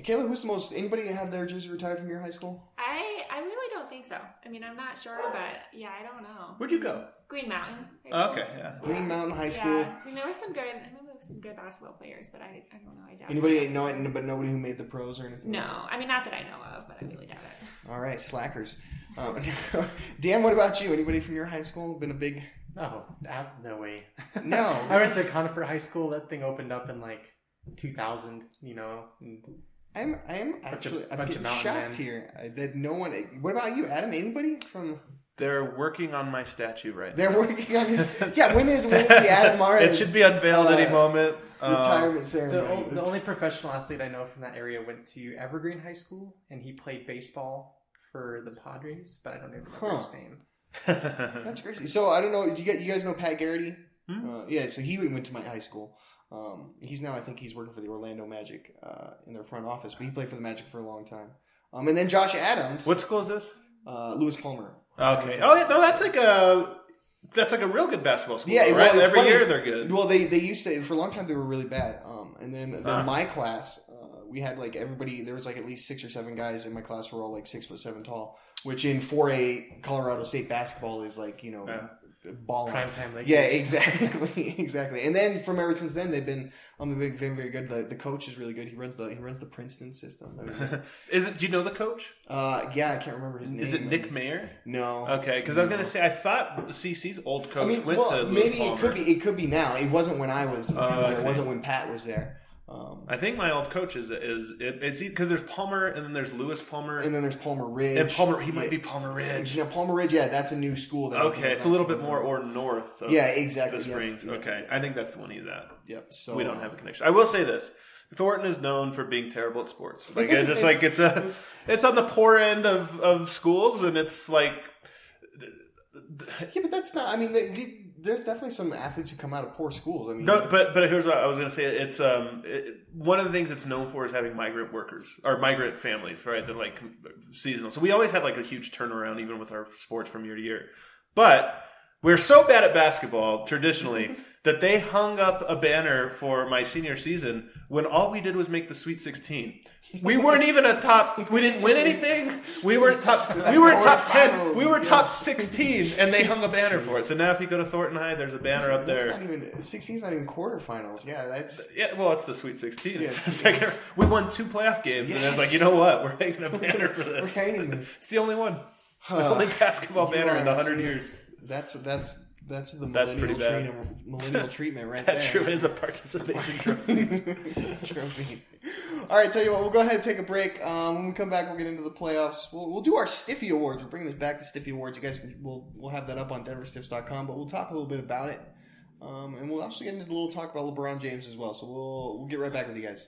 D: Kayla, who's the most? Anybody have their jersey retired from your high school?
F: I I really don't think so. I mean, I'm not sure, but yeah, I don't know.
G: Where'd you go?
F: Green Mountain.
G: Oh, okay, yeah.
D: Green Mountain High School.
F: Yeah, I mean, there was some good. I remember there was some good basketball players, but I I don't know. I doubt. it.
D: Anybody know it, but nobody who made the pros or anything?
F: No, I mean not that I know of, but I really doubt it.
D: All right, slackers. Um, Dan, what about you? Anybody from your high school been a big?
E: Oh, uh, no way.
D: No.
E: I went to Conifer High School. That thing opened up in like 2000. You know. and
D: I'm I'm actually
E: of-
D: I'm
E: bunch
D: getting shocked
E: men.
D: here uh, that no one. What about you, Adam? Anybody from?
G: They're working on my statue right now.
D: They're
G: now.
D: working on your. Yeah, when is when is the Adam
G: It
D: Mares
G: should be unveiled
D: uh,
G: any moment. Uh,
D: retirement
E: The,
D: ceremony?
E: o- the only professional athlete I know from that area went to Evergreen High School, and he played baseball for the Padres, but I don't even remember
D: Huh.
E: his name.
D: That's crazy. So I don't know. You guys, you guys know Pat Garrity?
G: Hmm?
D: Uh, yeah. So he went to my high school. Um, he's now I think he's working for the Orlando Magic uh, in their front office, but he played for the Magic for a long time. Um, and then Josh Adams,
G: what school is this?
D: uh, Lewis Palmer.
G: Okay. Oh yeah, no, that's like a that's like a real good basketball school.
D: Yeah,
G: though, right?
D: it's
G: Every
D: funny.
G: year they're good.
D: Well, they they used to for a long time they were really bad. Um, and then then
G: Huh.
D: my class, uh, we had like everybody. There was like at least six or seven guys in my class who were all like six foot seven tall, which in four A Colorado State basketball is like you know
G: Yeah.
D: Balling.
E: Prime time, like
D: Yeah, exactly, exactly. And then from ever since then, they've been um, they've been very, very good. The, the coach is really good. He runs the he runs the Princeton system. I mean,
G: Is it? Do you know the coach?
D: uh, yeah, I can't remember his name.
G: Is it Nick Mayer?
D: No.
G: Okay, because I was gonna say I thought CC's old coach
D: I mean,
G: went
D: well,
G: to Lewis
D: maybe
G: Palmer.
D: it could be. It could be now. It wasn't when I was. When
G: Oh,
D: I was there. It wasn't when Pat was there. Um,
G: I think my old coach is is it, it's because there's Palmer and then there's Lewis Palmer
D: and then there's Palmer Ridge.
G: and Palmer. He might
D: Yeah.
G: be Palmer Ridge.
D: Yeah, Palmer Ridge. Yeah, that's a new school. That
G: Okay, it's a little bit more or north. Of
D: Yeah, exactly.
G: The Springs. Okay. I think that's the one he's at.
D: Yep. So
G: we don't have a connection. I will say this: Thornton is known for being terrible at sports. Like it's just like it's a it's on the poor end of of schools, and it's like
D: Yeah, but that's not. I mean, they, they, there's definitely some athletes who come out of poor schools. I mean,
G: no. But but here's what I was going to say: it's um it, one of the things it's known for is having migrant workers or migrant families, right? That like seasonal. So we always have like a huge turnaround, even with our sports from year to year. But we're so bad at basketball traditionally that they hung up a banner for my senior season when all we did was make the Sweet 16. We weren't even a top. We didn't win anything. We weren't top. We were top ten. We were top 16, and they hung a banner for it. So now, if you go to Thornton High, there's a banner up
D: that's
G: there.
D: not even 16's not even quarterfinals. Yeah, that's
G: Yeah, well, it's the Sweet 16. It's
D: Yeah,
G: the second. We won two playoff games, and it's like, you know what? We're making a banner for this.
D: we're hanging this.
G: It's the only one. The only basketball banner in 100 years.
D: That's that's that's the
G: That's
D: millennial
G: pretty bad.
D: treatment. Millennial treatment, right
G: That
D: there.
G: true is a participation trophy.
D: Trophy. All right, tell you what, we'll go ahead and take a break. Um, when we come back, we'll get into the playoffs. We'll, we'll do our Stiffy Awards. We're bringing this back to Stiffy Awards. You guys, can, we'll we'll have that up on DenverStiffs.com, but we'll talk a little bit about it, um, and we'll also get into a little talk about LeBron James as well. So we'll we'll get right back with you guys.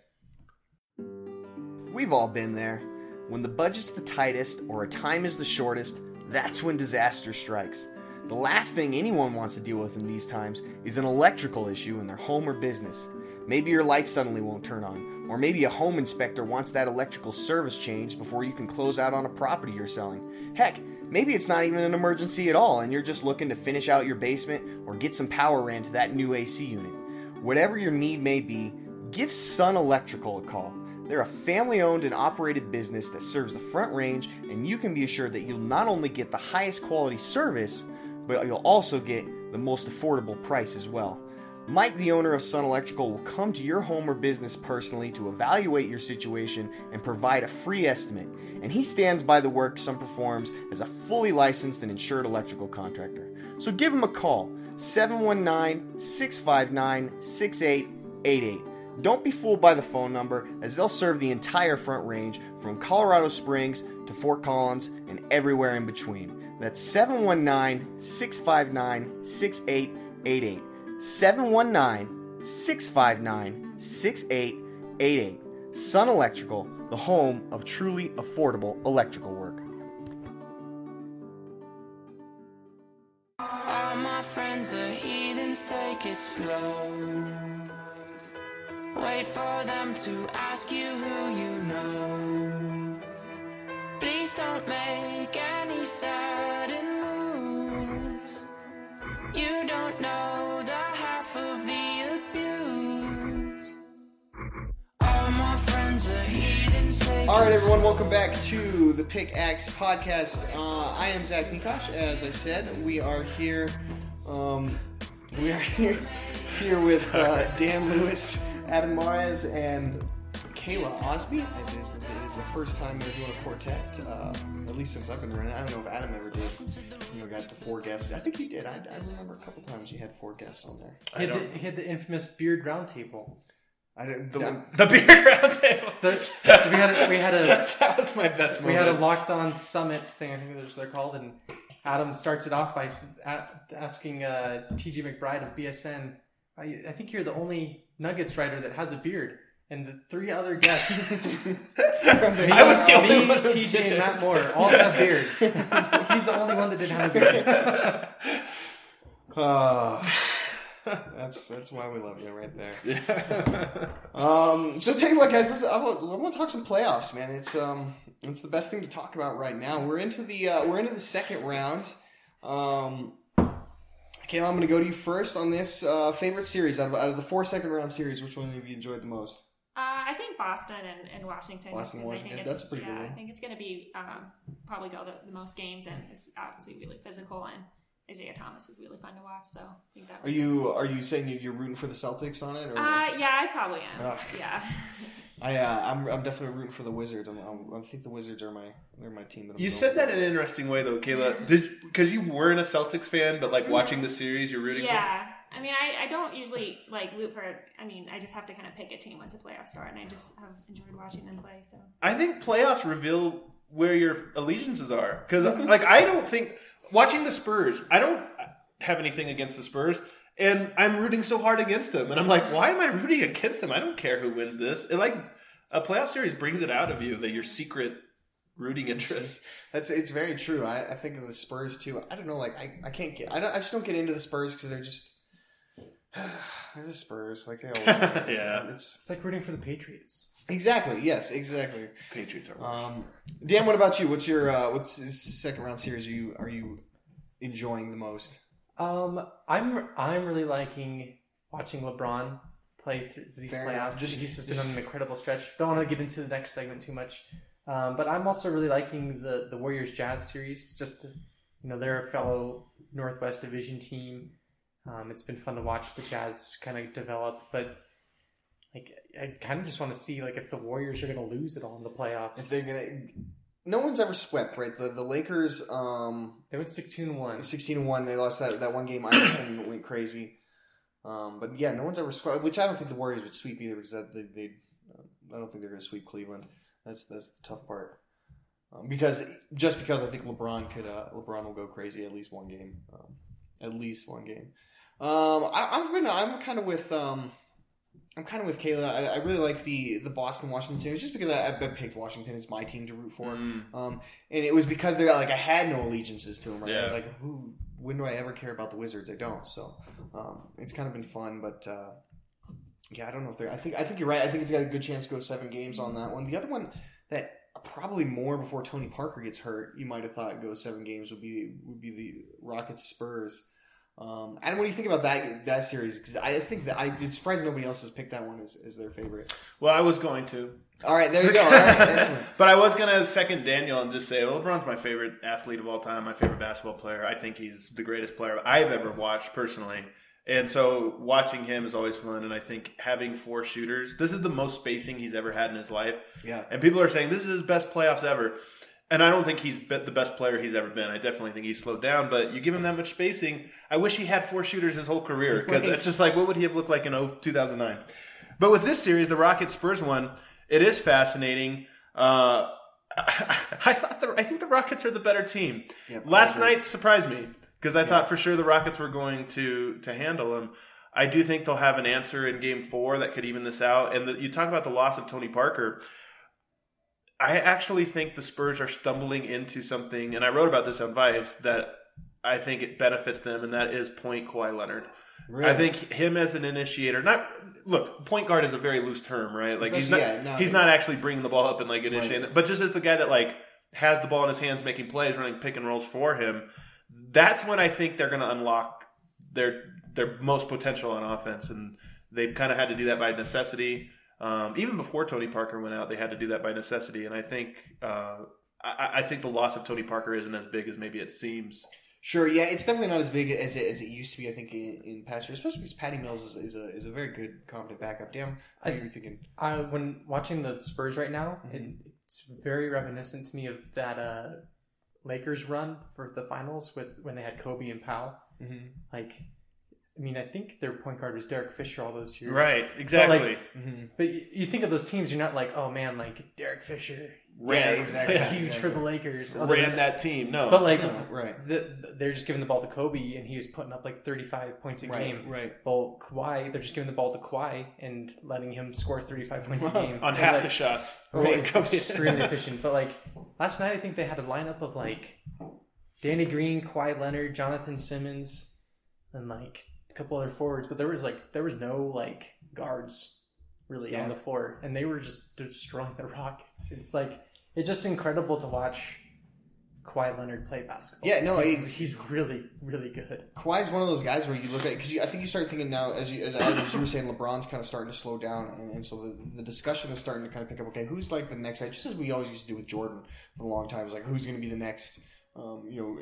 D: We've all been there. When the budget's the tightest or a time is the shortest, that's when disaster strikes. The last thing anyone wants to deal with in these times is an electrical issue in their home or business. Maybe your light suddenly won't turn on, or maybe a home inspector wants that electrical service changed before you can close out on a property you're selling. Heck, maybe it's not even an emergency at all and you're just looking to finish out your basement or get some power ran to that new AC unit. Whatever your need may be, give Sun Electrical a call. They're a family owned and operated business that serves the front range, and you can be assured that you'll not only get the highest quality service, but you'll also get the most affordable price as well. Mike, the owner of Sun Electrical, will come to your home or business personally to evaluate your situation and provide a free estimate. And he stands by the work Sun performs as a fully licensed and insured electrical contractor. So give him a call 719 659 6888. Don't be fooled by the phone number, as they'll serve the entire front range from Colorado Springs to Fort Collins and everywhere in between. That's 719 659 6888. 719 659 6888. Sun Electrical, the home of truly affordable electrical work.
H: All my friends are heathens, take it slow. Wait for them to ask you who you know. Please don't make any sudden moves. You don't know the half of the abuse. All my friends are heathens,
D: All right, everyone, welcome back to the Pickaxe Podcast. Uh, I am Zach Mikosh. As I said, we are here. Um, we are here here with uh, Dan Lewis, Adam Mares, and Kayla Osby. It is, it is the first time they're doing a quartet, uh, at least since I've been running. I don't know if Adam ever did. You know, got the four guests. I think he did. I, I remember a couple times you had four guests on there.
E: He had, the, he had the infamous beard roundtable.
D: I didn't.
G: The,
D: I'm-
G: the beard round table.
E: We had a, we had a
G: that was my best Moment.
E: we had a locked on summit thing. I think that's what they're called, and Adam starts it off by asking uh, TJ McBride of BSN. I, I think you're the only Nuggets writer that has a beard, and the three other guests. me,
G: I was the only
E: me,
G: one
E: TJ,
G: did.
E: and Matt Moore all have beards. He's the only one that didn't have a beard.
D: Ah, that's that's why we love you right there. Um, so tell you what, guys, let's, I want, I want to talk some playoffs, man. It's um, it's the best thing to talk about right now. We're into the uh, we're into the second round. Um, Kayla, I'm going to go to you first on this uh, favorite series out of, out of the four second round series. Which one have you enjoyed the most?
F: Uh, I think Boston and, and Washington.
D: Boston and
F: 'cause I
D: Washington,
F: think it's,
D: that's pretty good
F: yeah,
D: one.
F: I think it's going to be um, probably go the, the most games, and it's obviously really physical. And Isaiah Thomas is really fun to watch. So I think that.
D: Are you are you saying you- you're rooting for the Celtics on it? Or?
F: Uh, yeah, I probably am.
D: Ugh.
F: Yeah.
D: I uh, I'm I'm definitely rooting for the Wizards. I'm, I'm, I think the Wizards are my they're my team. That I'm
G: You said that in an interesting way, though, Kayla. Did because you weren't a Celtics fan, but like watching the series, you're rooting.
F: Yeah. I mean, I, I don't usually like root for. I mean, I just have to kind of pick a team once the playoffs start, and I just have enjoyed watching them play. So.
G: I think playoffs reveal where your allegiances are because, uh, like, I don't think watching the Spurs. I don't have anything against the Spurs, and I'm rooting so hard against them, and I'm like, why am I rooting against them? I don't care who wins this. It like a playoff series brings it out of you that your secret rooting interest.
D: That's it's very true. I, I think of the Spurs too. I don't know, like I, I can't get I don't I just don't get into the Spurs because they're just they're the Spurs like they always are. It's-
G: Yeah.
D: it's
E: It's like rooting for the Patriots.
D: exactly yes exactly.
G: Patriots are worse.
D: Um, Dan, what about you? What's your uh, what's this second round series? Are you are you enjoying the most?
E: Um, I'm I'm really liking watching LeBron play through these
D: Fair
E: playoffs.
D: enough. Just-
E: He's just been
D: just-
E: on an incredible stretch. Don't want to get into the next segment too much, um, but I'm also really liking the the Warriors Jazz series. Just to, you know, they're a fellow Northwest Division team. Um, it's been fun to watch the Jazz kind of develop, but like I kind of just want to see like if the Warriors are going to lose it all in the playoffs.
D: If they're gonna, no one's ever swept, right? The the Lakers, um,
E: they went sixteen one.
D: sixteen and one. They lost that that one game. Iverson went crazy. Um, but yeah, no one's ever swept. Which I don't think the Warriors would sweep either because that they, they I don't think they're going to sweep Cleveland. That's that's the tough part. Um, because just because I think LeBron could uh, LeBron will go crazy at least one game, um, at least one game. Um, I, I've been I'm kind of with um, I'm kind of with Kayla. I, I really like the the Boston Washington series just because I, I picked Washington as my team to root for.
G: Mm.
D: Um, and it was because they got like I had no allegiances to them. Right? I was like, who? When do I ever care about the Wizards? I don't. So um, it's kind of been fun, but uh, yeah, I don't know if they're. I think I think you're right. I think it's got a good chance to go seven games on that one. The other one that probably more before Tony Parker gets hurt, you might have thought go seven games would be would be the Rockets Spurs. Um, what do you think about that that series? Because I think that I it's surprised nobody else has picked that one as, as their favorite.
G: Well, I was going to.
D: All right, there you go. Right,
G: but I was gonna second Daniel and just say, well, LeBron's my favorite athlete of all time, my favorite basketball player. I think he's the greatest player I've ever watched personally. And so watching him is always fun. And I think having four shooters, this is the most spacing he's ever had in his life.
D: Yeah.
G: And people are saying this is his best playoffs ever. And I don't think he's the best player he's ever been. I definitely think he's slowed down. But you give him that much spacing. I wish he had four shooters his whole career because it's just like, what would he have looked like in 2009? But with this series, the Rockets Spurs one, it is fascinating. Uh, I thought the, I think the Rockets are the better team.
D: Yep, I
G: Last night surprised me because I thought for sure the Rockets were going to to handle them. I do think they'll have an answer in Game Four that could even this out. And the, you talk about the loss of Tony Parker. I actually think the Spurs are stumbling into something, and I wrote about this on Vice that I think it benefits them, and that is point Kawhi Leonard.
D: Really?
G: I think him as an initiator. Not look, point guard is a very loose term, right? Like he's not
D: yeah, no,
G: he's not actually bringing the ball up and like initiating,
D: Right.
G: but just as the guy that like has the ball in his hands, making plays, running pick and rolls for him. That's when I think they're going to unlock their their most potential on offense, and they've kind of had to do that by necessity. Um, even before Tony Parker went out, they had to do that by necessity, and I think uh, I, I think the loss of Tony Parker isn't as big as maybe it seems.
D: Sure, yeah, it's definitely not as big as it, as it used to be. I think in, in past years, especially because Patty Mills is, is a is a very good, competent backup. Damn,
E: I-
D: what are you thinking?
E: I when watching the Spurs right now, it, it's very reminiscent to me of that uh, Lakers run for the finals with when they had Kobe and Pau.
D: Mm-hmm.
E: Like, I mean, I think their point guard was Derek Fisher all those years.
G: Right,
E: But,
G: exactly.
E: like, but you, you think of those teams, you're not like, oh man, like Derek Fisher,
G: ran,
D: exactly.
E: Like, huge for the Lakers. Other
G: ran
E: than-
G: that team. No,
E: But like,
D: No, right.
E: the, they're just giving the ball to Kobe, and he was putting up like 35 points a
D: Right,
E: game.
D: right.
E: Well, Kawhi, they're just giving the ball to Kawhi and letting him score 35 points a game
G: on
E: And,
G: half
E: like,
G: the shots.
E: Well,
D: Right.
E: like, extremely efficient. But like last night, I think they had a lineup of like Danny Green, Kawhi Leonard, Jonathan Simmons, and like a couple other forwards. But there was like there was no like guards really
D: Yeah.
E: on the floor, and they were just destroying the Rockets. It's like it's just incredible to watch Kawhi Leonard play basketball.
D: Yeah, no,
E: he's, he's really really good.
D: Kawhi's one of those guys where you look at because I think you start thinking now as you as, as you were saying LeBron's kind of starting to slow down and, and so the, the discussion is starting to kind of pick up. Okay, who's like the next? Just as we always used to do with Jordan for a long time, it's like who's going to be the next? Um, you know,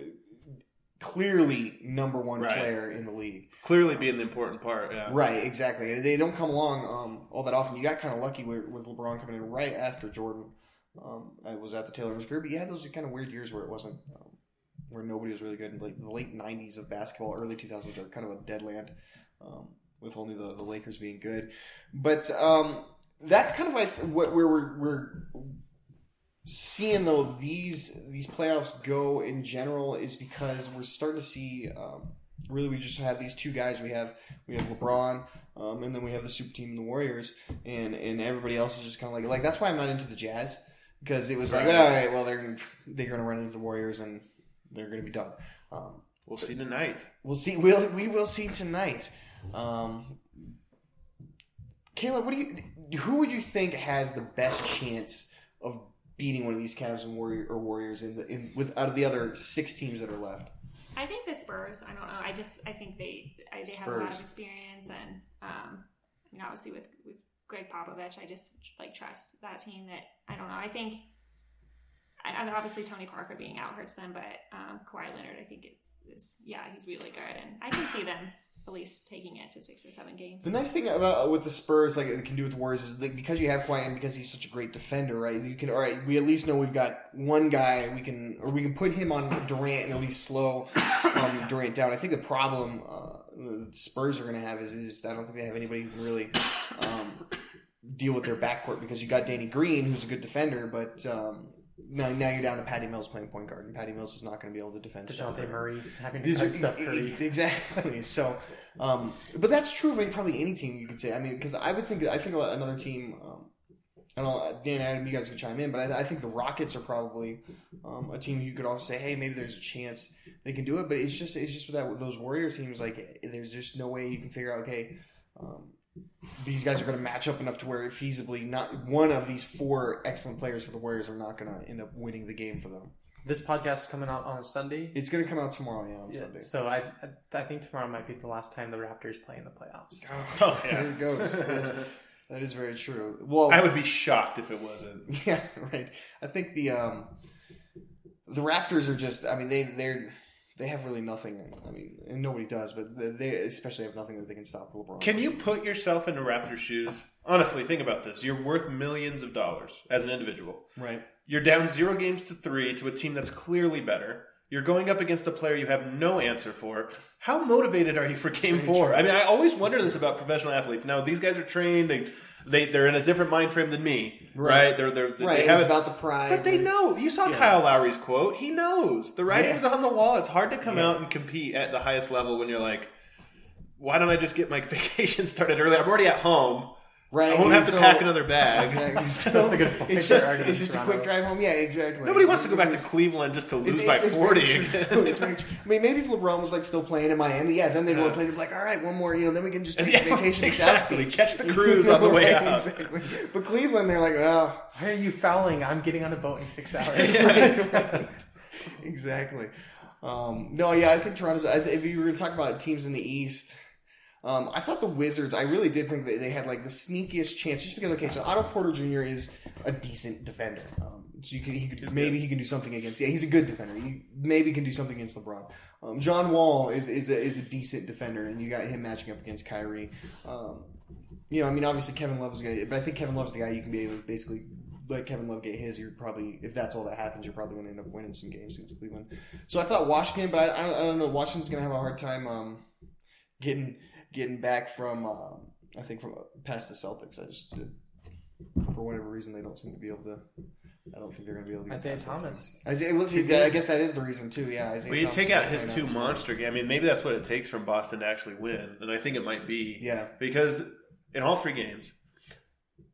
D: clearly number one
G: Right.
D: player in the league.
G: Clearly being the important part. Yeah.
D: Right, exactly. And they don't come along um, all that often. You got kind of lucky with, with LeBron coming in right after Jordan. Um, I was at the Taylor and career, but had those kind of weird years where it wasn't, um, where nobody was really good. Like the late '90s of basketball, early 2000s are kind of a dead land, um, with only the, the Lakers being good. But um, that's kind of like what where we're, we're seeing though these these playoffs go in general is because we're starting to see um, really we just have these two guys we have we have LeBron um, and then we have the super team and the Warriors and and everybody else is just kind of like like that's why I'm not into the Jazz because it was like all right well they're they're going to run into the Warriors and they're going to be done. Um,
G: We'll see tonight.
D: We'll see. We'll we will see tonight. Um, Kayla, what do you? Who would you think has the best chance of beating one of these Cavs and Warrior or Warriors in the in with out of the other six teams that are left?
F: I think the Spurs. I don't know. I just I think they I, they have a lot of experience, and um, I mean obviously with with Gregg Popovich, I just like trust that team. That I don't know. I think. Mean, obviously Tony Parker being out hurts them, but um, Kawhi Leonard, I think it's, is yeah, he's really good, and I can see them at least taking it to six or seven games.
D: The nice thing about with the Spurs, like it can do with the Warriors, is that because you have Kawhi and because he's such a great defender, right? You can all right. We at least know we've got one guy we can, or we can put him on Durant and at least slow um, Durant down. I think the problem uh, the Spurs are going to have is, is I don't think they have anybody who can really um, deal with their backcourt because you got Danny Green, who's a good defender, but um, now now you're down to Patty Mills playing point guard, and Patty Mills is not going to be able to defend.
E: Dejounte. Murray having to cut Steph Curry.
D: Exactly. So, um, but that's true of probably any team you could say. I mean, because I would think I think another team. Um, I don't know, Dan, Adam, you guys can chime in, but I, I think the Rockets are probably um, a team you could also say, hey, maybe there's a chance they can do it. But it's just it's just with that with those Warriors teams, like there's just no way you can figure out, okay, um, these guys are going to match up enough to where feasibly not one of these four excellent players for the Warriors are not going to end up winning the game for them.
E: This podcast is coming out on a Sunday.
D: It's going to come out tomorrow, yeah, on
E: Yeah,
D: Sunday.
E: so I, I I think tomorrow might be the last time the Raptors play in the playoffs.
G: Oh, yeah.
D: There it goes. That's, that is very true. Well,
G: I would be shocked if it wasn't.
D: Yeah, right. I think the um, the Raptors are just. I mean, they they're they have really nothing. I mean, and nobody does, but they- especially have nothing that they can stop LeBron.
G: Can you put yourself into Raptor shoes? Honestly, think about this. You're worth millions of dollars as an individual.
D: right?
G: You're down zero games to three to a team that's clearly better. You're going up against a player you have no answer for. How motivated are you for game four? I mean, I always wonder this about professional athletes. Now, these guys are trained. They, they, they're in a different mind frame than me, right?
D: Right.
G: They're, they're,
D: Right.
G: They
D: It's about the pride.
G: But they know. You saw
D: Yeah.
G: Kyle Lowry's quote. He knows. The writing's
D: Yeah.
G: on the wall. It's hard to come
D: Yeah.
G: out and compete at the highest level when you're like, why don't I just get my vacation started early? I'm already at home.
D: Right.
G: I won't have to pack another bag.
D: Exactly. So
E: That's a good point.
D: It's just it's just a quick drive home. Yeah, exactly.
G: Nobody wants to go back to Cleveland just to lose
D: It's-
G: by
D: it's
G: 40
D: very true. It's very true. I mean, maybe if LeBron was like still playing in Miami, yeah, then they'd want to play. They'd be like, all right, one more, you know, then we can just take
G: Yeah,
D: a vacation to South
G: exactly. Catch the cruise on the way
D: Right,
G: out.
D: Exactly. But Cleveland, they're like, oh,
E: Why are you fouling? I'm getting on a boat in six hours.
D: exactly. Um, no, yeah, I think Toronto's. I th- if you were going to talk about teams in the East, um, I thought the Wizards. I really did think that they had like the sneakiest chance, just because. Okay, so Otto Porter Jr. is a decent defender. Um, so you can, he could, maybe he can do something against. Yeah, he's a good defender. He maybe can do something against LeBron. Um, John Wall is is a, is a decent defender, and you got him matching up against Kyrie. Um, you know, I mean, obviously Kevin Love is going but I think Kevin Love's the guy you can be able to basically let Kevin Love get his. You're probably, if that's all that happens, you're probably going to end up winning some games against Cleveland. So I thought Washington, but I, I, don't, I don't know. Washington's going to have a hard time um, getting getting back from, um, I think, from uh, past the Celtics. I just, for whatever reason, they don't seem to be able to I don't think they're going to be able to. Get
E: Isaiah
D: past that.
E: Thomas.
D: Isaiah, well, I guess that is the reason too. Yeah, Isaiah
G: Well, you
D: Thomas
G: take out his two monster games. I mean, maybe that's what it takes from Boston to actually win, and I think it might be.
D: Yeah.
G: Because in all three games,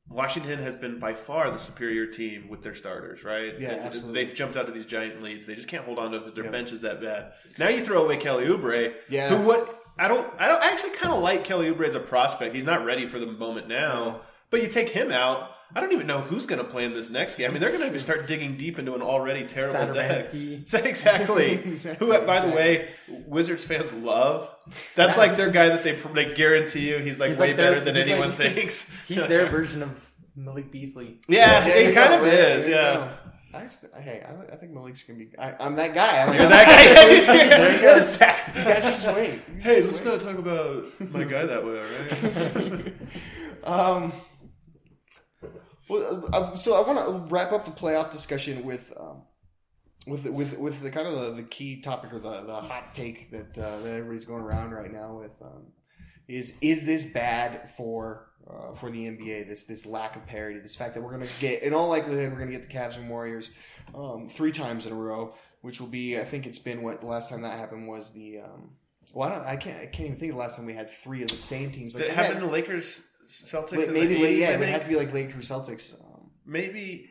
G: Washington has been by far the superior team with their starters. Right?
D: Yeah, absolutely.
G: They've jumped out to these giant leads. They just can't hold on to it because their
D: Yeah.
G: bench is that bad. Now you throw away Kelly Oubre.
D: Yeah.
G: Who what? I don't. I don't I actually kind of like Kelly Oubre as a prospect. He's not ready for the moment now. But you take him out. I don't even know who's going to play in this next game. I mean, they're going to start digging deep into an already terrible deck. Exactly.
D: Exactly,
G: Who, by the way, Wizards fans love. That's like their guy that they guarantee you he's like
E: He's
G: way
E: like their-
G: better than anyone
E: like-
G: thinks.
E: He's their version of Malik Beasley.
G: yeah,
D: you
G: it kind of is. Yeah.
D: Go. Actually, hey, I, I think Malik's gonna be. I, I'm that guy. I'm like,
G: You're that guy.
E: There you go. Zach.
D: You guys just wait. You
G: hey,
D: just
G: let's
D: wait.
G: not talk about my guy that way, all right?
D: Um. Well, uh, so I want to wrap up the playoff discussion with um, with with with the kind of the, the key topic or the, the hot take that uh, that everybody's going around right now with um, is is this bad for uh, for the NBA? This this lack of parity, this fact that we're going to get in all likelihood we're going to get the Cavs and Warriors um, three times in a row, which will be I think it's been what the last time that happened was the. Um, well, I, don't, I can't. I can't even think of the last time we had three of the same teams.
G: Did it
D: they
G: happen
D: had-
G: to Lakers, Celtics?
D: Maybe,
G: the 80s,
D: yeah, it would have to be like Lakers Celtics. Um,
G: maybe.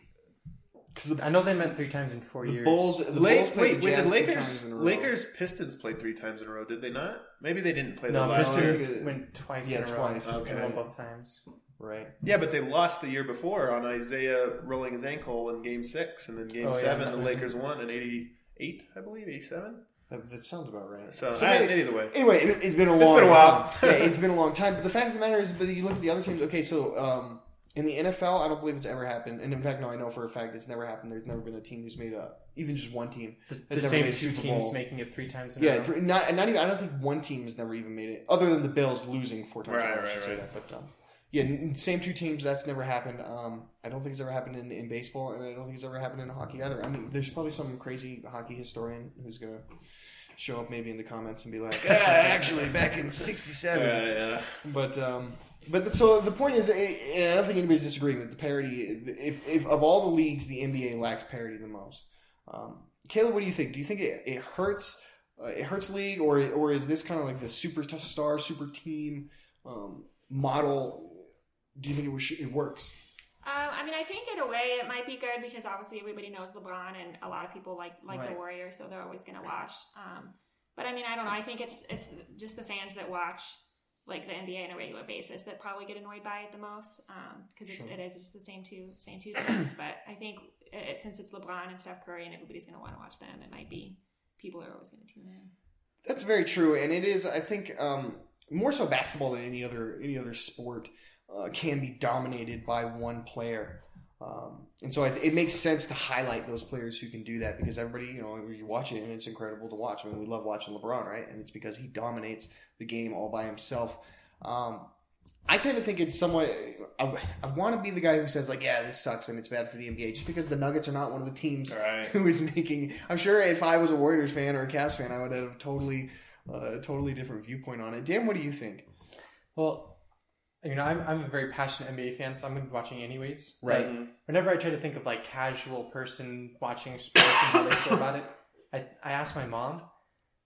E: I know they met three times in four
D: the
E: years.
D: Bulls, the
G: La-
D: Bulls played
G: wait,
D: the
G: wait,
D: Jazz
G: did
D: two
G: Lakers
D: times in a row.
G: Lakers Pistons played three times in a row? Did they not? Maybe they didn't play the
E: No,
G: last.
D: I think
E: Pistons went twice
D: yeah,
E: in a
D: twice.
E: row.
G: Okay.
E: And won both times.
D: right?
G: Yeah, but they lost the year before on Isaiah rolling his ankle in Game Six, and then Game
E: Oh, yeah,
G: Seven, the
E: was-
G: Lakers won in '88, I believe, '87.
D: That, that sounds about right.
G: So,
D: So
G: I- either way,
D: Anyway, it, it's been a
G: It's
D: long
G: been a while.
D: time. yeah, it's been a long time. But the fact of the matter is, but you look at the other teams. Okay, so um, in the NFL, I don't believe it's ever happened. And in fact, no, I know for a fact it's never happened. There's never been a team who's made a even just one team.
E: The,
D: never
E: same
D: made
E: two teams
D: Bowl.
E: making it three times in a
D: Yeah,
E: row.
D: three, not not even. I don't think one team has never even made it, other than the Bills losing four times.
G: Right,
D: in a row, I
G: right,
D: say
G: right.
D: that. But um, yeah, same two teams. That's never happened. Um, I don't think it's ever happened in, in baseball, and I don't think it's ever happened in hockey either. I mean, there's probably some crazy hockey historian who's gonna show up maybe in the comments and be like, ah, actually, back in '67.
G: yeah, yeah.
D: But um, but the, so the point is, eh, and I don't think anybody's disagreeing that the parity, if, if of all the leagues, the NBA lacks parity the most. Um, Kayla, what do you think? Do you think it, it hurts? Uh, it hurts league, or or is this kind of like the superstar, super team um, model? Do you think it, was, it works?
F: Um, I mean, I think in a way it might be good because obviously everybody knows LeBron and a lot of people like like
D: Right.
F: the Warriors, so they're always going to watch. Um, but I mean, I don't know. I think it's it's just the fans that watch like the NBA on a regular basis that probably get annoyed by it the most because it's
D: Sure.
F: it is just the same two same two things. but I think it, since it's LeBron and Steph Curry and everybody's going to want to watch them, it might be people are always going to tune in.
D: That's very true, and it is. I think um, more so basketball than any other any other sport uh, can be dominated by one player, um, and so I th- it makes sense to highlight those players who can do that because everybody, you know, you watch it and it's incredible to watch. I mean, we love watching LeBron, right? And it's because he dominates the game all by himself. Um, I tend to think it's somewhat. I, I want to be the guy who says like, "Yeah, this sucks and it's bad for the NBA," just because the Nuggets are not one of the teams
G: Right.
D: who is making. I'm sure if I was a Warriors fan or a Cavs fan, I would have totally, uh, totally different viewpoint on it. Dan, what do you think?
E: Well, you know, I'm, I'm a very passionate NBA fan, so I'm going to be watching anyways.
D: Right.
E: But whenever I try to think of like casual person watching sports and how they feel about it, I, I ask my mom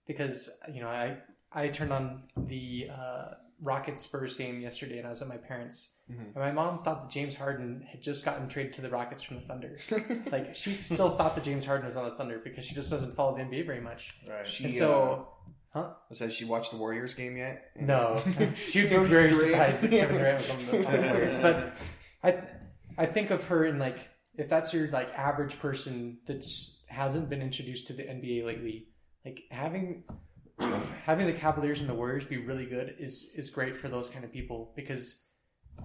E: because you know I I turned on the uh, Rockets Spurs game yesterday and I was at my parents, and my mom thought that James Harden had just gotten traded to the Rockets from the Thunder. like she still thought that James Harden was on the Thunder because she just doesn't follow the NBA very much.
G: Right.
D: She
E: And so, huh?
D: uh, says she watched the Warriors game yet? And-
E: No, she'd be very surprised that Kevin Durant was on the, on the Warriors. But I, I think of her in like if that's your like average person that's hasn't been introduced to the NBA lately, like having having the Cavaliers and the Warriors be really good is is great for those kind of people because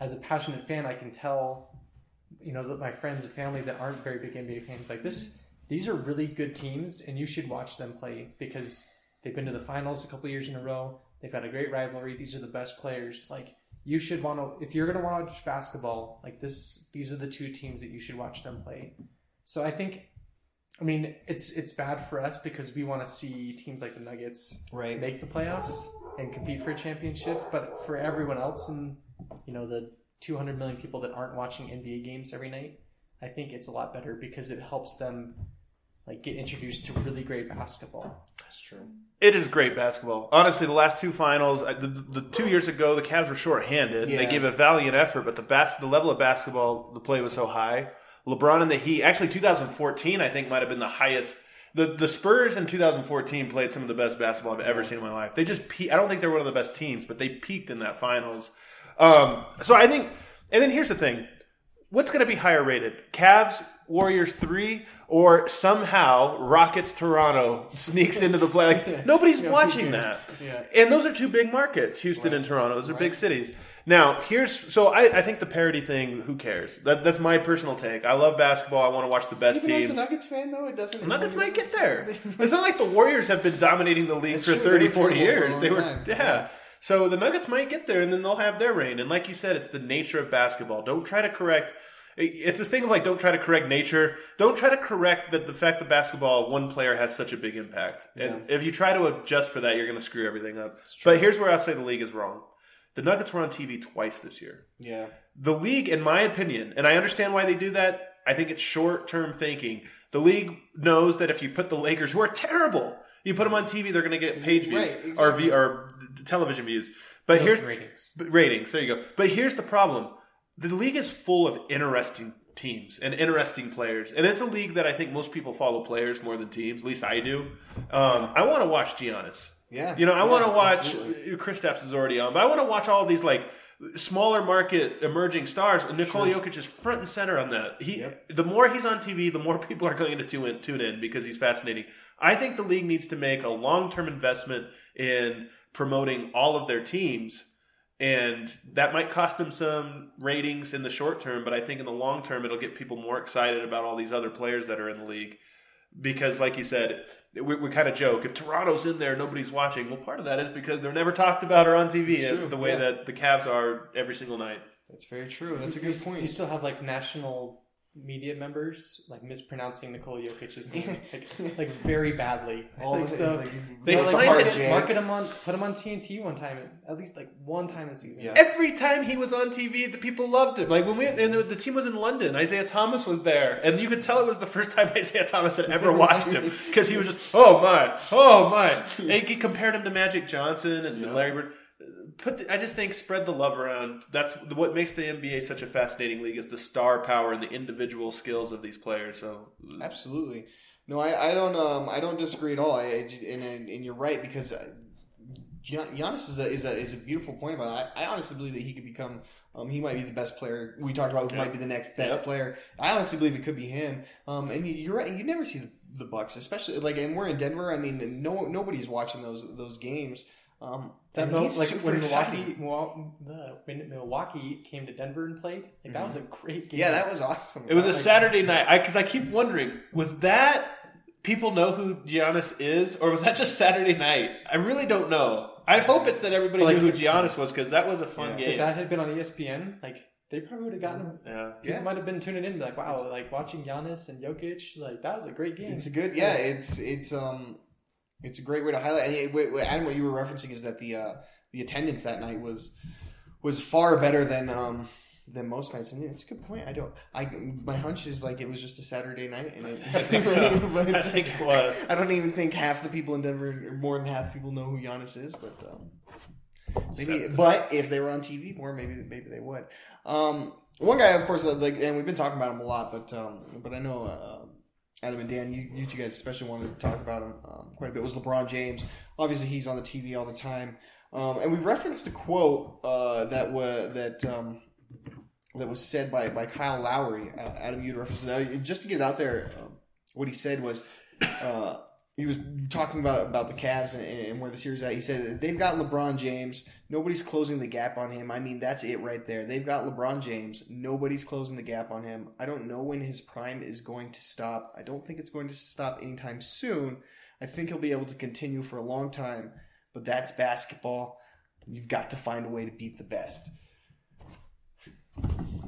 E: as a passionate fan, I can tell you know that my friends and family that aren't very big NBA fans like this. These are really good teams, and you should watch them play because they've been to the finals a couple years in a row. They've had a great rivalry. These are the best players. Like you should want to, if you're going to want to watch basketball, like this, these are the two teams that you should watch them play. So I think, I mean, it's it's bad for us because we want to see teams like the Nuggets
D: Right.
E: make the playoffs and compete for a championship. But for everyone else, and you know the 200 million people that aren't watching NBA games every night, I think it's a lot better because it helps them like get introduced to really great basketball.
D: That's true.
G: It is great basketball. Honestly, the last two finals, uh, the, the two years ago, the Cavs were shorthanded. They gave a valiant effort, but the bas- the level of basketball, the play was so high. LeBron and the Heat, actually 2014, I think might have been the highest. The the Spurs in 2014 played some of the best basketball I've ever seen in my life. They just, pe- I don't think they're one of the best teams, but they peaked in that finals. Um, so I think, and then here's the thing: what's going to be higher rated? Cavs, Warriors three, or somehow Rockets, Toronto sneaks into the play? Like nobody's
D: who
G: watching that.
D: Yeah.
G: And those are two big markets, Houston and Toronto. Those are big cities. Now, here's so I, I think the parity thing. Who cares? That, that's my personal take. I love basketball. I want to watch the best
D: Even as
G: teams.
D: a Nuggets fan, though, it doesn't.
G: The Nuggets
D: it
G: might get there. It's not like the Warriors have been dominating the league
D: That's
G: for
D: true. They
G: 30,
D: were
G: 40
D: terrible for
G: years. They were,
D: time.
G: yeah.
D: Yeah.
G: So the Nuggets might get there, and then they'll have their reign. And like you said, it's the nature of basketball. Don't try to correct. It's this thing of like, don't try to correct nature. Don't try to correct that the fact that basketball, one player has such a big impact. And if you try to adjust for that, you're going to screw everything up. But here's where I'll say the league is wrong. The Nuggets were on TV twice this year
D: Yeah.
G: the league, in my opinion, and I understand why they do that. I think it's short term thinking. The league knows that if you put the Lakers, who are terrible, you put them on TV, they're going to get page views
D: Right,
G: or, v, or t- television views. But
E: Those
G: here's
E: ratings.
G: ratings. There you go. But here's the problem: the league is full of interesting teams and interesting players, and it's a league that I think most people follow players more than teams. At least I do. Um, I want to watch Giannis.
D: Yeah.
G: You know, I
D: Yeah,
G: want to watch.
D: absolutely.
G: Chris Stapps is already on, but I want to watch all these like smaller market emerging stars. And Nikola Jokic is front and center on that. He, the more he's on TV, the more people are going to tune in, tune in because he's fascinating. I think the league needs to make a long term investment in promoting all of their teams. And that might cost them some ratings in the short term, but I think in the long term, it'll get people more excited about all these other players that are in the league because like you said we, we kind of joke if toronto's in there nobody's watching well part of that is because they're never talked about or on tv the way
D: yeah.
G: that the Cavs are every single night
D: That's very true. That's a good point.
E: You still have like national media members like mispronouncing Nikola Jokic's name like, like very badly.
D: All
E: like,
D: of it,
E: so
D: like,
G: They
E: like, market,
D: it-
E: it, market him on, put him on TNT one time, at least like one time a season.
D: Yeah.
G: every time he was on tv the people loved him like when we and the, the team was in london isaiah thomas was there and you could tell it was the first time isaiah thomas had ever watched him because he was just oh my oh my and he compared him to magic johnson and larry bird put the, I just think spread the love around. That's what makes the NBA such a fascinating league is the star power and the individual skills of these players. So
D: Absolutely. No, I, I don't um I don't disagree at all. I, I and, and and you're right because uh, Gian- Giannis is a is a is a beautiful point about it. I, I honestly believe that he could become um he might be the best player we talked about who
G: Yeah.
D: might be the next best player. I honestly believe it could be him. Um and you- you're right. You never see the, the Bucks, especially like and we're in Denver. I mean, no nobody's watching those those games. Um,
E: That
D: and he's
E: like
D: super
E: when. Milwaukee, Milwaukee, when Milwaukee came to Denver and played, like that was a great game.
D: Yeah, that was awesome.
G: it was a
D: Like,
G: Saturday night because I, keep wondering was that people know who Giannis is or was that just Saturday night? I really don't know. I hope it's that everybody
E: Like-
G: knew who Giannis was because that was a fun
D: Yeah.
E: If
G: game.
E: that had been on ESPN, like they probably would have gotten him.
G: yeah.
E: People
D: Yeah.
E: might have been tuning in, like, "Wow, like watching Giannis and Jokic, like that was a great game."
D: It's a good, yeah. It's it's um, it's a great way to highlight. And wait, wait, Adam, what you were referencing is that the uh, the attendance that night was was far better than um than most nights. And it's a good point. I don't. I my hunch is like it was just a Saturday night, and it,
G: I think so.
D: but-
G: I think it was.
D: I don't even think half the people in Denver, or more than half the people, know who Giannis is. But um, maybe,
G: So-
D: but if they were on TV more, maybe maybe they would. Um, one guy, of course, like, and we've been talking about him a lot, but um, but I know uh, Adam and Dan, you, you two guys especially wanted to talk about him um, quite a bit. Was LeBron James? Obviously, he's on the TV all the time, um, and we referenced a quote uh, that was that. Um, that was said by, by Kyle Lowry. Uh, Adam, you'd reference it. Uh, Just to get it out there, um, what he said was uh, he was talking about about the Cavs and, and where the series at. He said they've got LeBron James. Nobody's closing the gap on him. I mean, that's it right there. They've got LeBron James. Nobody's closing the gap on him. I don't know when his prime is going to stop. I don't think it's going to stop anytime soon. I think he'll be able to continue for a long time. But that's basketball. You've got to find a way to beat the best.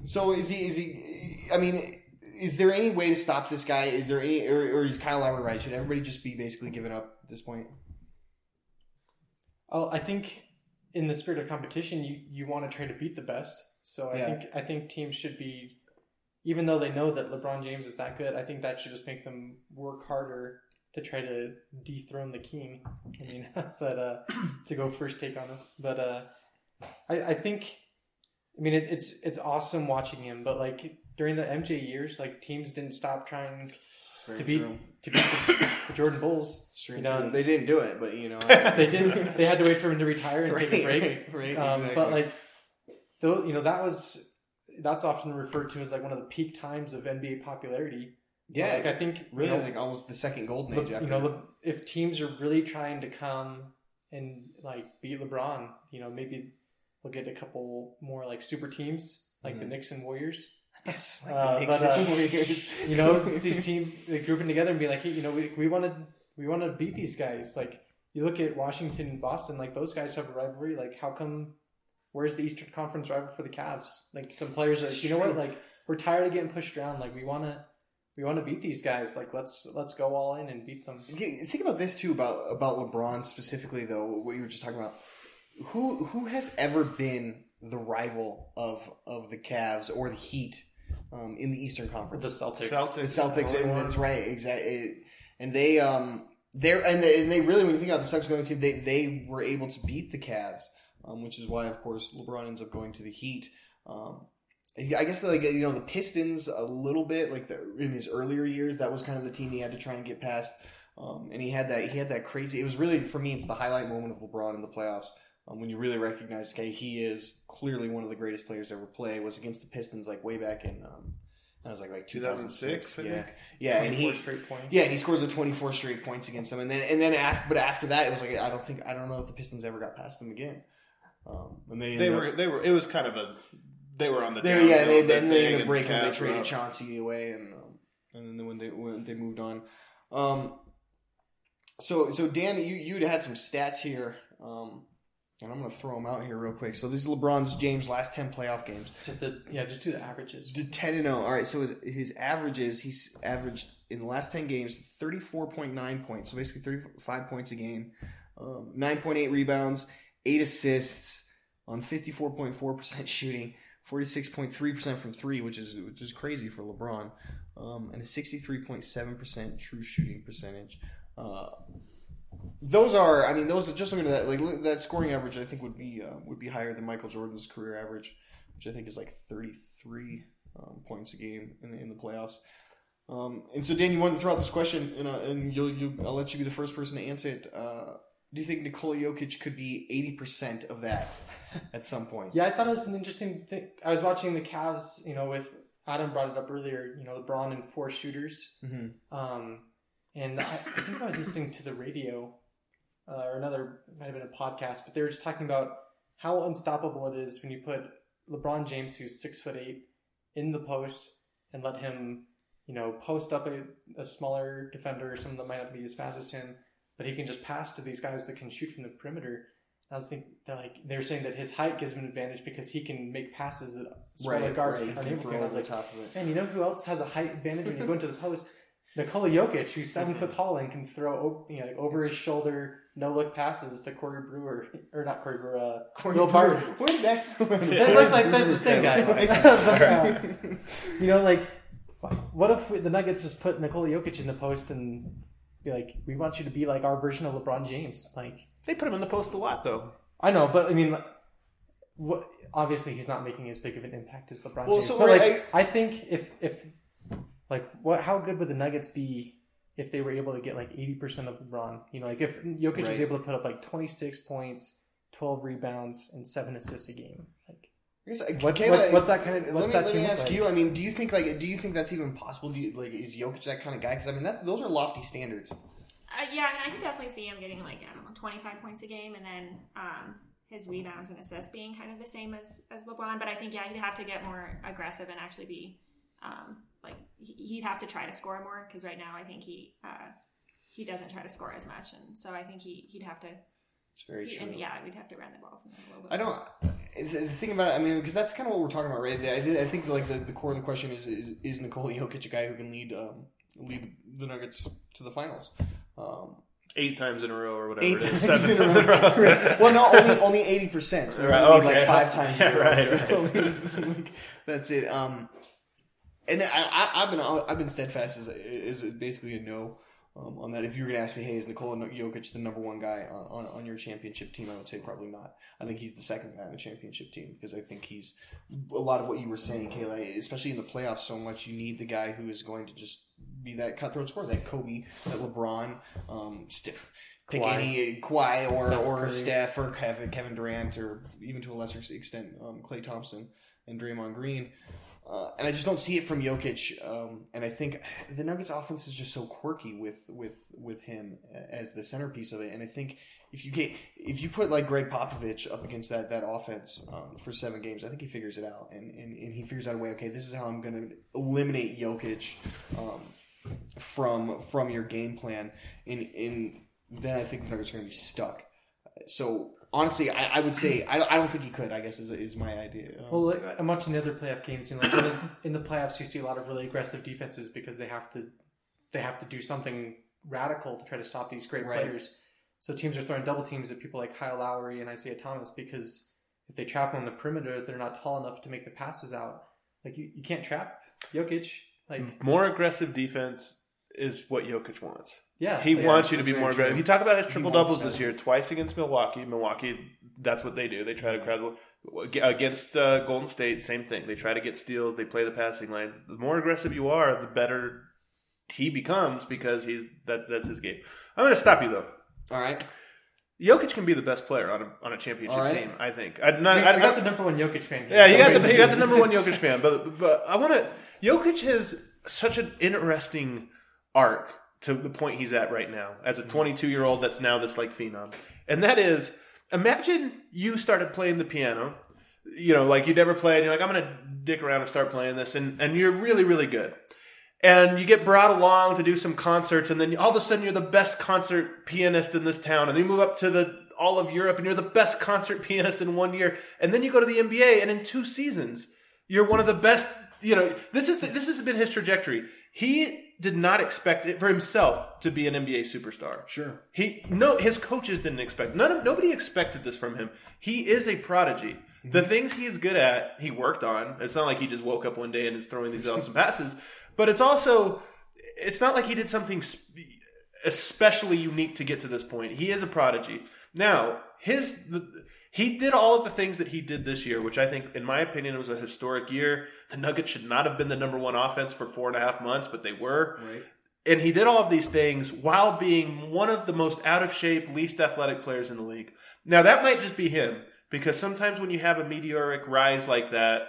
D: So is he? Is he? I mean, is there any way to stop this guy? Is there any, or, or is Kyle Lowry right? Should everybody just be basically giving up at this point?
E: Oh, I think in the spirit of competition, you you want to try to beat the best. So I
D: Yeah.
E: think I think teams should be even though they know that LeBron James is that good, I think that should just make them work harder to try to dethrone the king. I mean, but uh, to go first take on this, but uh, I, I think, I mean, it, it's it's awesome watching him, but like during the MJ years, like teams didn't stop trying to beat
D: true.
E: to beat the, the Jordan Bulls. You know,
D: true. They didn't do it, but you know,
E: they didn't. They had to wait for him to retire and take a break.
D: right, right,
E: um,
D: exactly.
E: But like, though, you know, that was that's often referred to as like one of the peak times of NBA popularity.
D: Yeah,
E: like I think
D: really
E: you know,
D: like almost the second golden
E: Le-
D: age. After
E: you know, Le- if teams are really trying to come and like beat LeBron, you know, maybe we'll get a couple more like super teams like the
D: Mhm.
E: Knicks and Warriors.
D: Yes, like
E: Uh, but, uh,
D: Warriors.
E: You know, these teams like grouping together and be like, hey, you know, we we want to we want to beat these guys. Like you look at Washington and Boston, like those guys have a rivalry. Like how come? Where's the Eastern Conference rival for the Cavs? Like some players are, like, you know what? Like we're tired of getting pushed around. Like we want to. We want to beat these guys. Like let's let's go all in and beat them.
D: Think about this too about about LeBron specifically, though. What you were just talking about. Who who has ever been the rival of of the Cavs or the Heat um, in the Eastern Conference?
E: The Celtics.
D: The Celtics, and that's right, exactly. And they, um, they're and they, and they really, when you think about the Celtics going team, they they were able to beat the Cavs, um, which is why, of course, LeBron ends up going to the Heat. Um, I guess like you know the Pistons a little bit like the, in his earlier years, that was kind of the team he had to try and get past. Um, and he had that he had that crazy. It was really for me, it's the highlight moment of LeBron in the playoffs. Um, when you really recognize, okay, he is clearly one of the greatest players to ever play. Was against the Pistons like way back in, um, I was like like 2006.
G: 2006, I
D: yeah,
G: think.
D: yeah, and he
E: 24 straight points.
D: yeah, and he scores a 24 straight points against them, and then and then after, but after that, it was like I don't think I don't know if the Pistons ever got past them again. Um, and they
G: They were
D: up-
G: they were it was kind of a they were on the
D: they yeah, they, then they ended up
G: and
D: breaking. They traded. Chauncey away, and um, and then when they when they moved on. Um, so so Dan, you you'd had some stats here, um, and I'm gonna throw them out here real quick. So this is LeBron's James last ten playoff games.
E: Just the yeah, just do the averages.
D: Did ten and zero. All right. So his, his averages, he's averaged in the last ten games thirty four point nine points. So basically thirty five points a game, um, nine point eight rebounds, eight assists on fifty four point four percent shooting, forty six point three percent from three, which is which is crazy for LeBron, um, and a sixty three point seven percent true shooting percentage. Uh, those are, I mean, those are just looking at that, like that scoring average. I think would be uh, would be higher than Michael Jordan's career average, which I think is like thirty three um, points a game in the in the playoffs. Um, and so, Dan, you wanted to throw out this question, and, uh, and you'll, you I'll let you be the first person to answer it. Uh, do you think Nikola Jokic could be eighty percent of that at some point?
E: Yeah, I thought it was an interesting thing. I was watching the Cavs, you know, with Adam brought it up earlier. You know, LeBron and four shooters.
D: Mhm.
E: Um, and I, I think I was listening to the radio uh, or another it might have been a podcast, but they were just talking about how unstoppable it is when you put LeBron James, who's six foot eight, in the post and let him, you know, post up a, a smaller defender, someone that might not be as fast as him, but he can just pass to these guys that can shoot from the perimeter. And I was thinking, they're like they were saying that his height gives him an advantage because he can make passes that smaller
D: Right,
E: guards
D: right,
E: aren't able to. And I was like,
D: top of it.
E: man, you know who else has a height advantage when you go into the post? Nikola Jokic, who's seven foot tall and can throw you know, like over his shoulder, no look passes to Corey Brewer or not Corey Brewer, uh,
D: Corey
E: Will
D: Brewer.
E: Barton.
D: Where did that?
E: They look like they're the same guy. But, uh, you know, like what if we, the Nuggets just put Nikola Jokic in the post and be like, we want you to be like our version of LeBron James, like.
G: They put him in the post a lot though.
E: I know, but I mean, what? Obviously, he's not making as big of an impact as LeBron
D: Well,
E: James.
D: so
E: but like, I, think if if like what, how good would the Nuggets be if they were able to get like eighty percent of LeBron? You know, like if Jokic was able to put up like twenty six points, twelve rebounds, and seven assists a game. Like,
D: I guess, uh,
E: What-
D: Kayla,
E: what- what that kinda-
D: let me,
E: that
D: let me ask
E: like?
D: you. I mean, do you think like do you think that's even possible? Do you like is Jokic that kind of guy? Because I mean, that's those are lofty standards.
F: Uh, yeah, I mean, I could definitely see him getting like I don't know, twenty five points a game, and then um, his rebounds and assists being kind of the same as as LeBron. But I think yeah, he'd have to get more aggressive and actually be um, like he- he'd have to try to score more because right now I think he uh, he doesn't try to score as much, and so I think he he'd have to.
D: It's very
F: he-
D: true.
F: And yeah, we'd have to run the ball from him a little bit.
D: I don't. The the thing about it, I mean, because that's kind of what we're talking about, right? I, I think like the, the core of the question is is, is Nikola Jokic a guy who can lead um, lead the Nuggets to the finals? Um,
G: Eight times in a row or whatever.
D: eight
G: it is.
D: times
G: Seven
D: in
G: times
D: a
G: in a row.
D: row. well, no, only only eighty percent. So
G: Right,
D: right,
G: okay.
D: like five times.
G: Yeah,
D: in a row.
G: right,
D: So
G: right.
D: it's like- that's it. Um, and I, I, I've been I've been steadfast as is basically a no um, on that. If you were going to ask me, hey, is Nikola Jokic the number one guy on, on, on your championship team? I would say probably not. I think he's the second guy on the championship team because I think he's a lot of what you were saying, Kayla. Especially in the playoffs, so much you need the guy who is going to just be that cutthroat scorer, that Kobe, that LeBron, um, Steph. Pick
E: Kawhi.
D: any Kawhi or
E: Steph
D: or
E: Curry.
D: Steph or Kevin Kevin Durant or even to a lesser extent um, Clay Thompson and Draymond Green. Uh, and I just don't see it from Jokic. Um, and I think the Nuggets offense is just so quirky with with with him as the centerpiece of it. And I think if you get if you put like Gregg Popovich up against that that offense um, for seven games, I think he figures it out and, and, and he figures out a way. Okay, this is how I'm going to eliminate Jokic um, from from your game plan. And and then I think the Nuggets are going to be stuck. So honestly, I, I would say I, I don't think he could. I guess is is my idea. Um,
E: Well, like, I'm watching the other playoff games, and like in the, in the playoffs, you see a lot of really aggressive defenses because they have to they have to do something radical to try to stop these great
D: Right.
E: players. So teams are throwing double teams at people like Kyle Lowry and Isaiah Thomas because if they trap them on the perimeter, they're not tall enough to make the passes out. Like you, you can't trap Jokic. Like
G: More aggressive defense is what Jokic wants.
E: Yeah,
G: He
D: Yeah,
G: wants you to be
D: very
G: more
D: true.
G: aggressive. You talk about his triple doubles this year, twice against Milwaukee. Milwaukee, that's what they do. They try to crowd against uh, Golden State. Same thing. They try to get steals. They play the passing lanes. The more aggressive you are, the better he becomes because he's that. That's his game. I'm going to stop you though.
D: all right.
G: Jokic can be the best player on a on a championship
D: All right.
G: team. I think. I, not,
E: we,
G: I,
E: we
G: I-
E: got the number one Jokic fan. Here.
G: yeah, you got the you got the number one Jokic fan, but but I want to. Jokic has such an interesting arc to the point he's at right now as a mm-hmm. 22 year old that's now this like phenom, and that is imagine you started playing the piano, you know, like you never played, and you're like I'm gonna dick around and start playing this, and and you're really really good. And you get brought along to do some concerts, and then all of a sudden you're the best concert pianist in this town, and then you move up to the all of Europe, and you're the best concert pianist in one year, and then you go to the NBA, and in two seasons you're one of the best. You know, this is this has been his trajectory. He did not expect it for himself to be an NBA superstar.
D: Sure.
G: He no, his coaches didn't expect. None of nobody expected this from him. He is a prodigy. Mm-hmm. The things he is good at, he worked on. It's not like he just woke up one day and is throwing these awesome passes. But it's also, it's not like he did something especially unique to get to this point. He is a prodigy. Now, his the, he did all of the things that he did this year, which I think, in my opinion, was a historic year. The Nuggets should not have been the number one offense for four and a half months, but they were
D: Right.
G: and he did all of these things while being one of the most out of shape, least athletic players in the league. Now that might just be him because sometimes when you have a meteoric rise like that,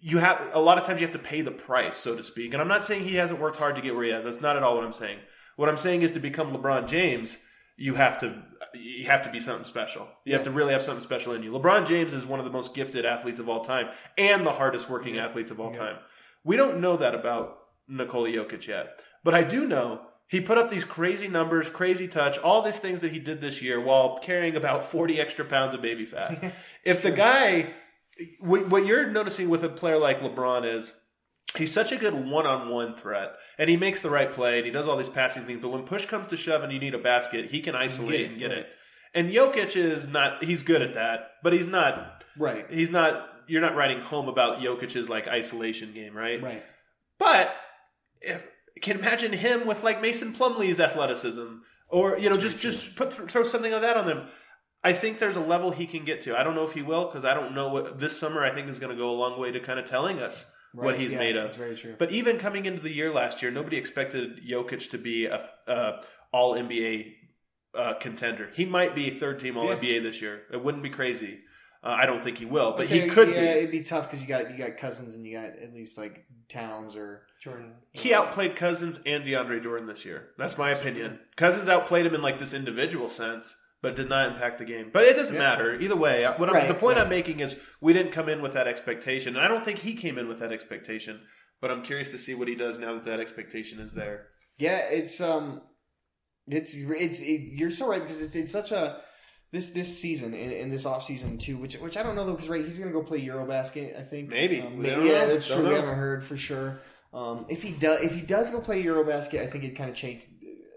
G: you have a lot of times you have to pay the price, so to speak. And I'm not saying he hasn't worked hard to get where he is. That's not at all what I'm saying. What I'm saying is to become LeBron James, you have to you have to be something special. You have to really have something special in you. LeBron James is one of the most gifted athletes of all time and the hardest working athletes of all time. We don't know that about Nikola Jokic yet. But I do know he put up these crazy numbers, crazy touch, all these things that he did this year while carrying about 40 extra pounds of baby fat. if the guy, what you're noticing with a player like LeBron is he's such a good one-on-one threat and he makes the right play and he does all these passing things but when push comes to shove and you need a basket he can isolate and get
D: right.
G: it and Jokic is not he's good at that but he's not
D: Right.
G: he's not you're not writing home about Jokic's like isolation game right
D: Right.
G: but if, can imagine him with like Mason Plumlee's athleticism, or you know, just just put throw something like that on them. I think there's a level he can get to. I don't know if he will because I don't know what this summer. I think is going to go a long way to kind of telling us what he's
D: yeah,
G: made of.
D: that's very true.
G: But even coming into the year last year, nobody expected Jokic to be a, a All NBA uh, contender. He might be third team All
D: Yeah.
G: NBA this year. It wouldn't be crazy. Uh, I don't think he will, but
D: Say,
G: he could
D: yeah,
G: be.
D: it'd be tough because you got you got cousins and you got at least like Towns or
E: Jordan.
G: He outplayed Cousins and DeAndre Jordan this year. That's my opinion. Cousins outplayed him in like this individual sense, but did not impact the game. But it doesn't
D: Yeah.
G: matter either way. What
D: Right,
G: the point
D: right.
G: I'm making is we didn't come in with that expectation, and I don't think he came in with that expectation. But I'm curious to see what he does now that that expectation is there.
D: yeah, it's um, it's it's it, you're so right because it's it's such a this this season and, and this off season too, which which I don't know though because right he's gonna go play Eurobasket I think
G: Maybe.
D: um,
G: don't
D: yeah
G: know.
D: that's true we haven't heard for sure um, if he does if he does go play Eurobasket I think it kind of changed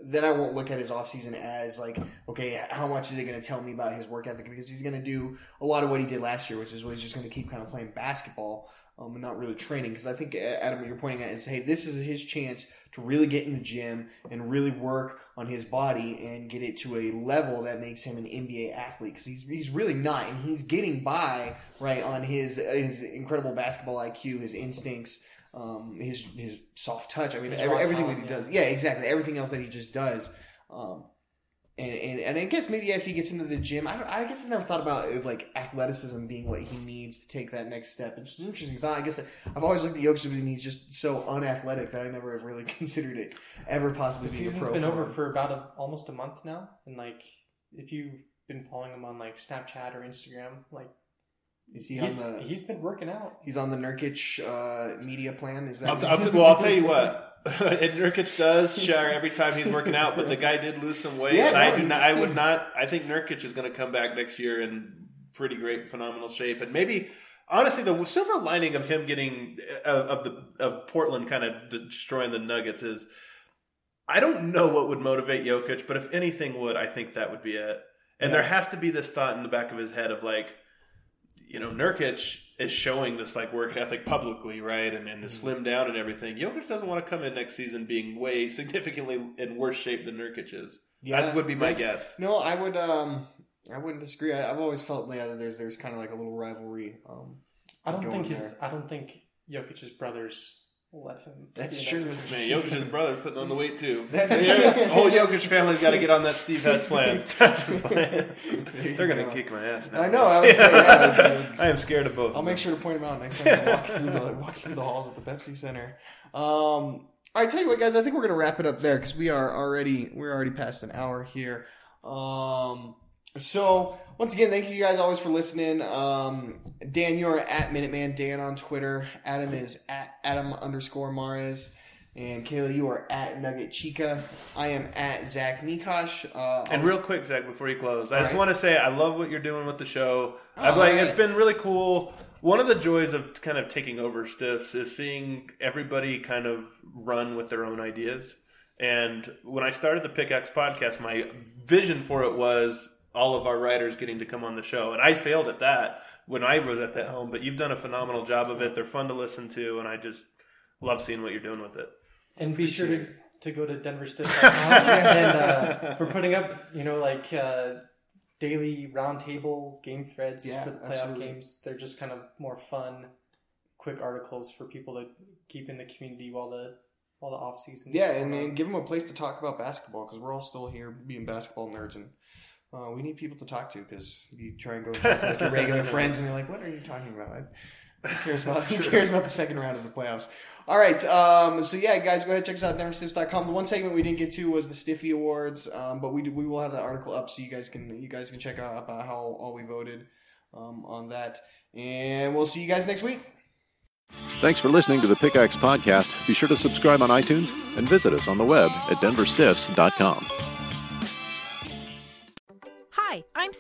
D: then I won't look at his offseason as like, okay, how much is it going to tell me about his work ethic? Because he's going to do a lot of what he did last year, which is he's just going to keep kind of playing basketball um, and not really training. Because I think Adam, what you're pointing at is, hey, this is his chance to really get in the gym and really work on his body and get it to a level that makes him an NBA athlete. Because he's he's really not, and he's getting by right on his his incredible basketball IQ, his instincts um, his his soft touch. I mean, every, everything that he
E: yeah.
D: does. Yeah, exactly. Everything else that he just does. Um, and, and and I guess maybe if he gets into the gym, I, don't, I guess I've never thought about it, like athleticism being what he needs to take that next step. It's an interesting thought. I guess I've always looked at Jokic and he's just so unathletic that I never have really considered it ever possibly
E: The
D: being a pro.
E: been over for about a, almost a month now, and like if you've been following him on like Snapchat or Instagram, like
D: Is he
E: he's,
D: on the?
E: he's been working out.
D: He's on the Nurkic uh, media plan. Is that?
G: I'll, t- I'll t- well, I'll tell you what. and Nurkic does share every time he's working out, but the guy did lose some weight,
D: Yeah,
G: and I do not. I would not. I think Nurkic is going to come back next year in pretty great, phenomenal shape, and maybe. Honestly, the silver lining of him getting uh, of the of Portland kind of destroying the Nuggets is, I don't know what would motivate Jokic, but if anything would, I think that would be it. And
D: Yeah.
G: there has to be this thought in the back of his head of like, you know, Nurkic is showing this like work ethic publicly, right? And and to
D: Mm-hmm.
G: slim down and everything. Jokic doesn't want to come in next season being way significantly in worse shape than Nurkic is. Yeah, that would be my guess.
D: No, I would. Um, I wouldn't disagree. I, I've always felt yeah, that there's there's kind of like a little rivalry. Um,
E: I don't think his
D: there.
E: I don't think Jokic's brothers will let him.
D: That's true.
E: that
G: Man, Jokic's brother putting on the weight too.
D: That's-
G: the whole Jokic family's got to get on that Steve Hess plan. That's the plan. They're gonna
D: go.
G: kick my ass now.
D: I know, I was saying, yeah,
G: I am scared of both.
D: I'll
G: of
D: make
G: them.
D: sure to point them out next time I walk through the walk through the halls at the Pepsi Center. Um, all right, tell you what, guys. I think we're gonna wrap it up there because we are already we're already past an hour here. Um, so once again, thank you guys always for listening. Um, Dan, you're at Minuteman Dan on Twitter. Adam is at Adam underscore Mares. And Kayla, you are at Nugget Chica. I am at Zach Mikosh. Uh,
G: And real quick, Zach, before you close, I just
D: right.
G: want to say I love what you're doing with the show.
D: Oh,
G: I've like
D: all
G: it's
D: right.
G: been really cool. One of the joys of kind of taking over Stiffs is seeing everybody kind of run with their own ideas. And when I started the Pickaxe podcast, my vision for it was all of our writers getting to come on the show, and I failed at that when I was at that home. But you've done a phenomenal job of it. They're fun to listen to, and I just love seeing what you're doing with it.
E: And be sure to, to go to denverstiff.com and uh, we're putting up, you know, like uh, daily roundtable game threads
D: Yeah,
E: for the playoff
D: absolutely.
E: games. They're just kind of more fun, quick articles for people to keep in the community while the while the off season.
D: Yeah, and, and give them a place to talk about basketball because we're all still here being basketball nerds, and uh, we need people to talk to because you try and go talk to like your regular friends, and they're like, "What are you talking about?" Who cares about Who cares about the second round of the playoffs? All right, um, so yeah, guys, go ahead check us out denverstiffs.com. The one segment we didn't get to was the Stiffy Awards, um, but we do, we will have that article up so you guys can you guys can check out about how all we voted um, on that, and we'll see you guys next week.
C: Thanks for listening to the Pickaxe Podcast. Be sure to subscribe on iTunes and visit us on the web at denverstiffs.com.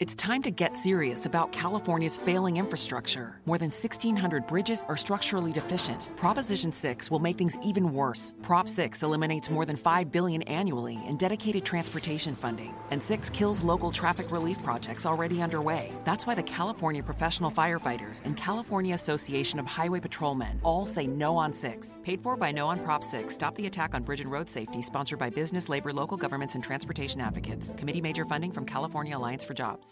A: It's time to get serious about California's failing infrastructure. More than 1,600 bridges are structurally deficient. Proposition 6 will make things even worse. Prop 6 eliminates more than 5 billion annually in dedicated transportation funding, and 6 kills local traffic relief projects already underway. That's why the California Professional Firefighters and California Association of Highway Patrolmen all say no on 6. Paid for by No on Prop 6. Stop the attack on bridge and road safety, sponsored by business, labor, local governments, and transportation advocates. Committee major funding from California Alliance for Jobs.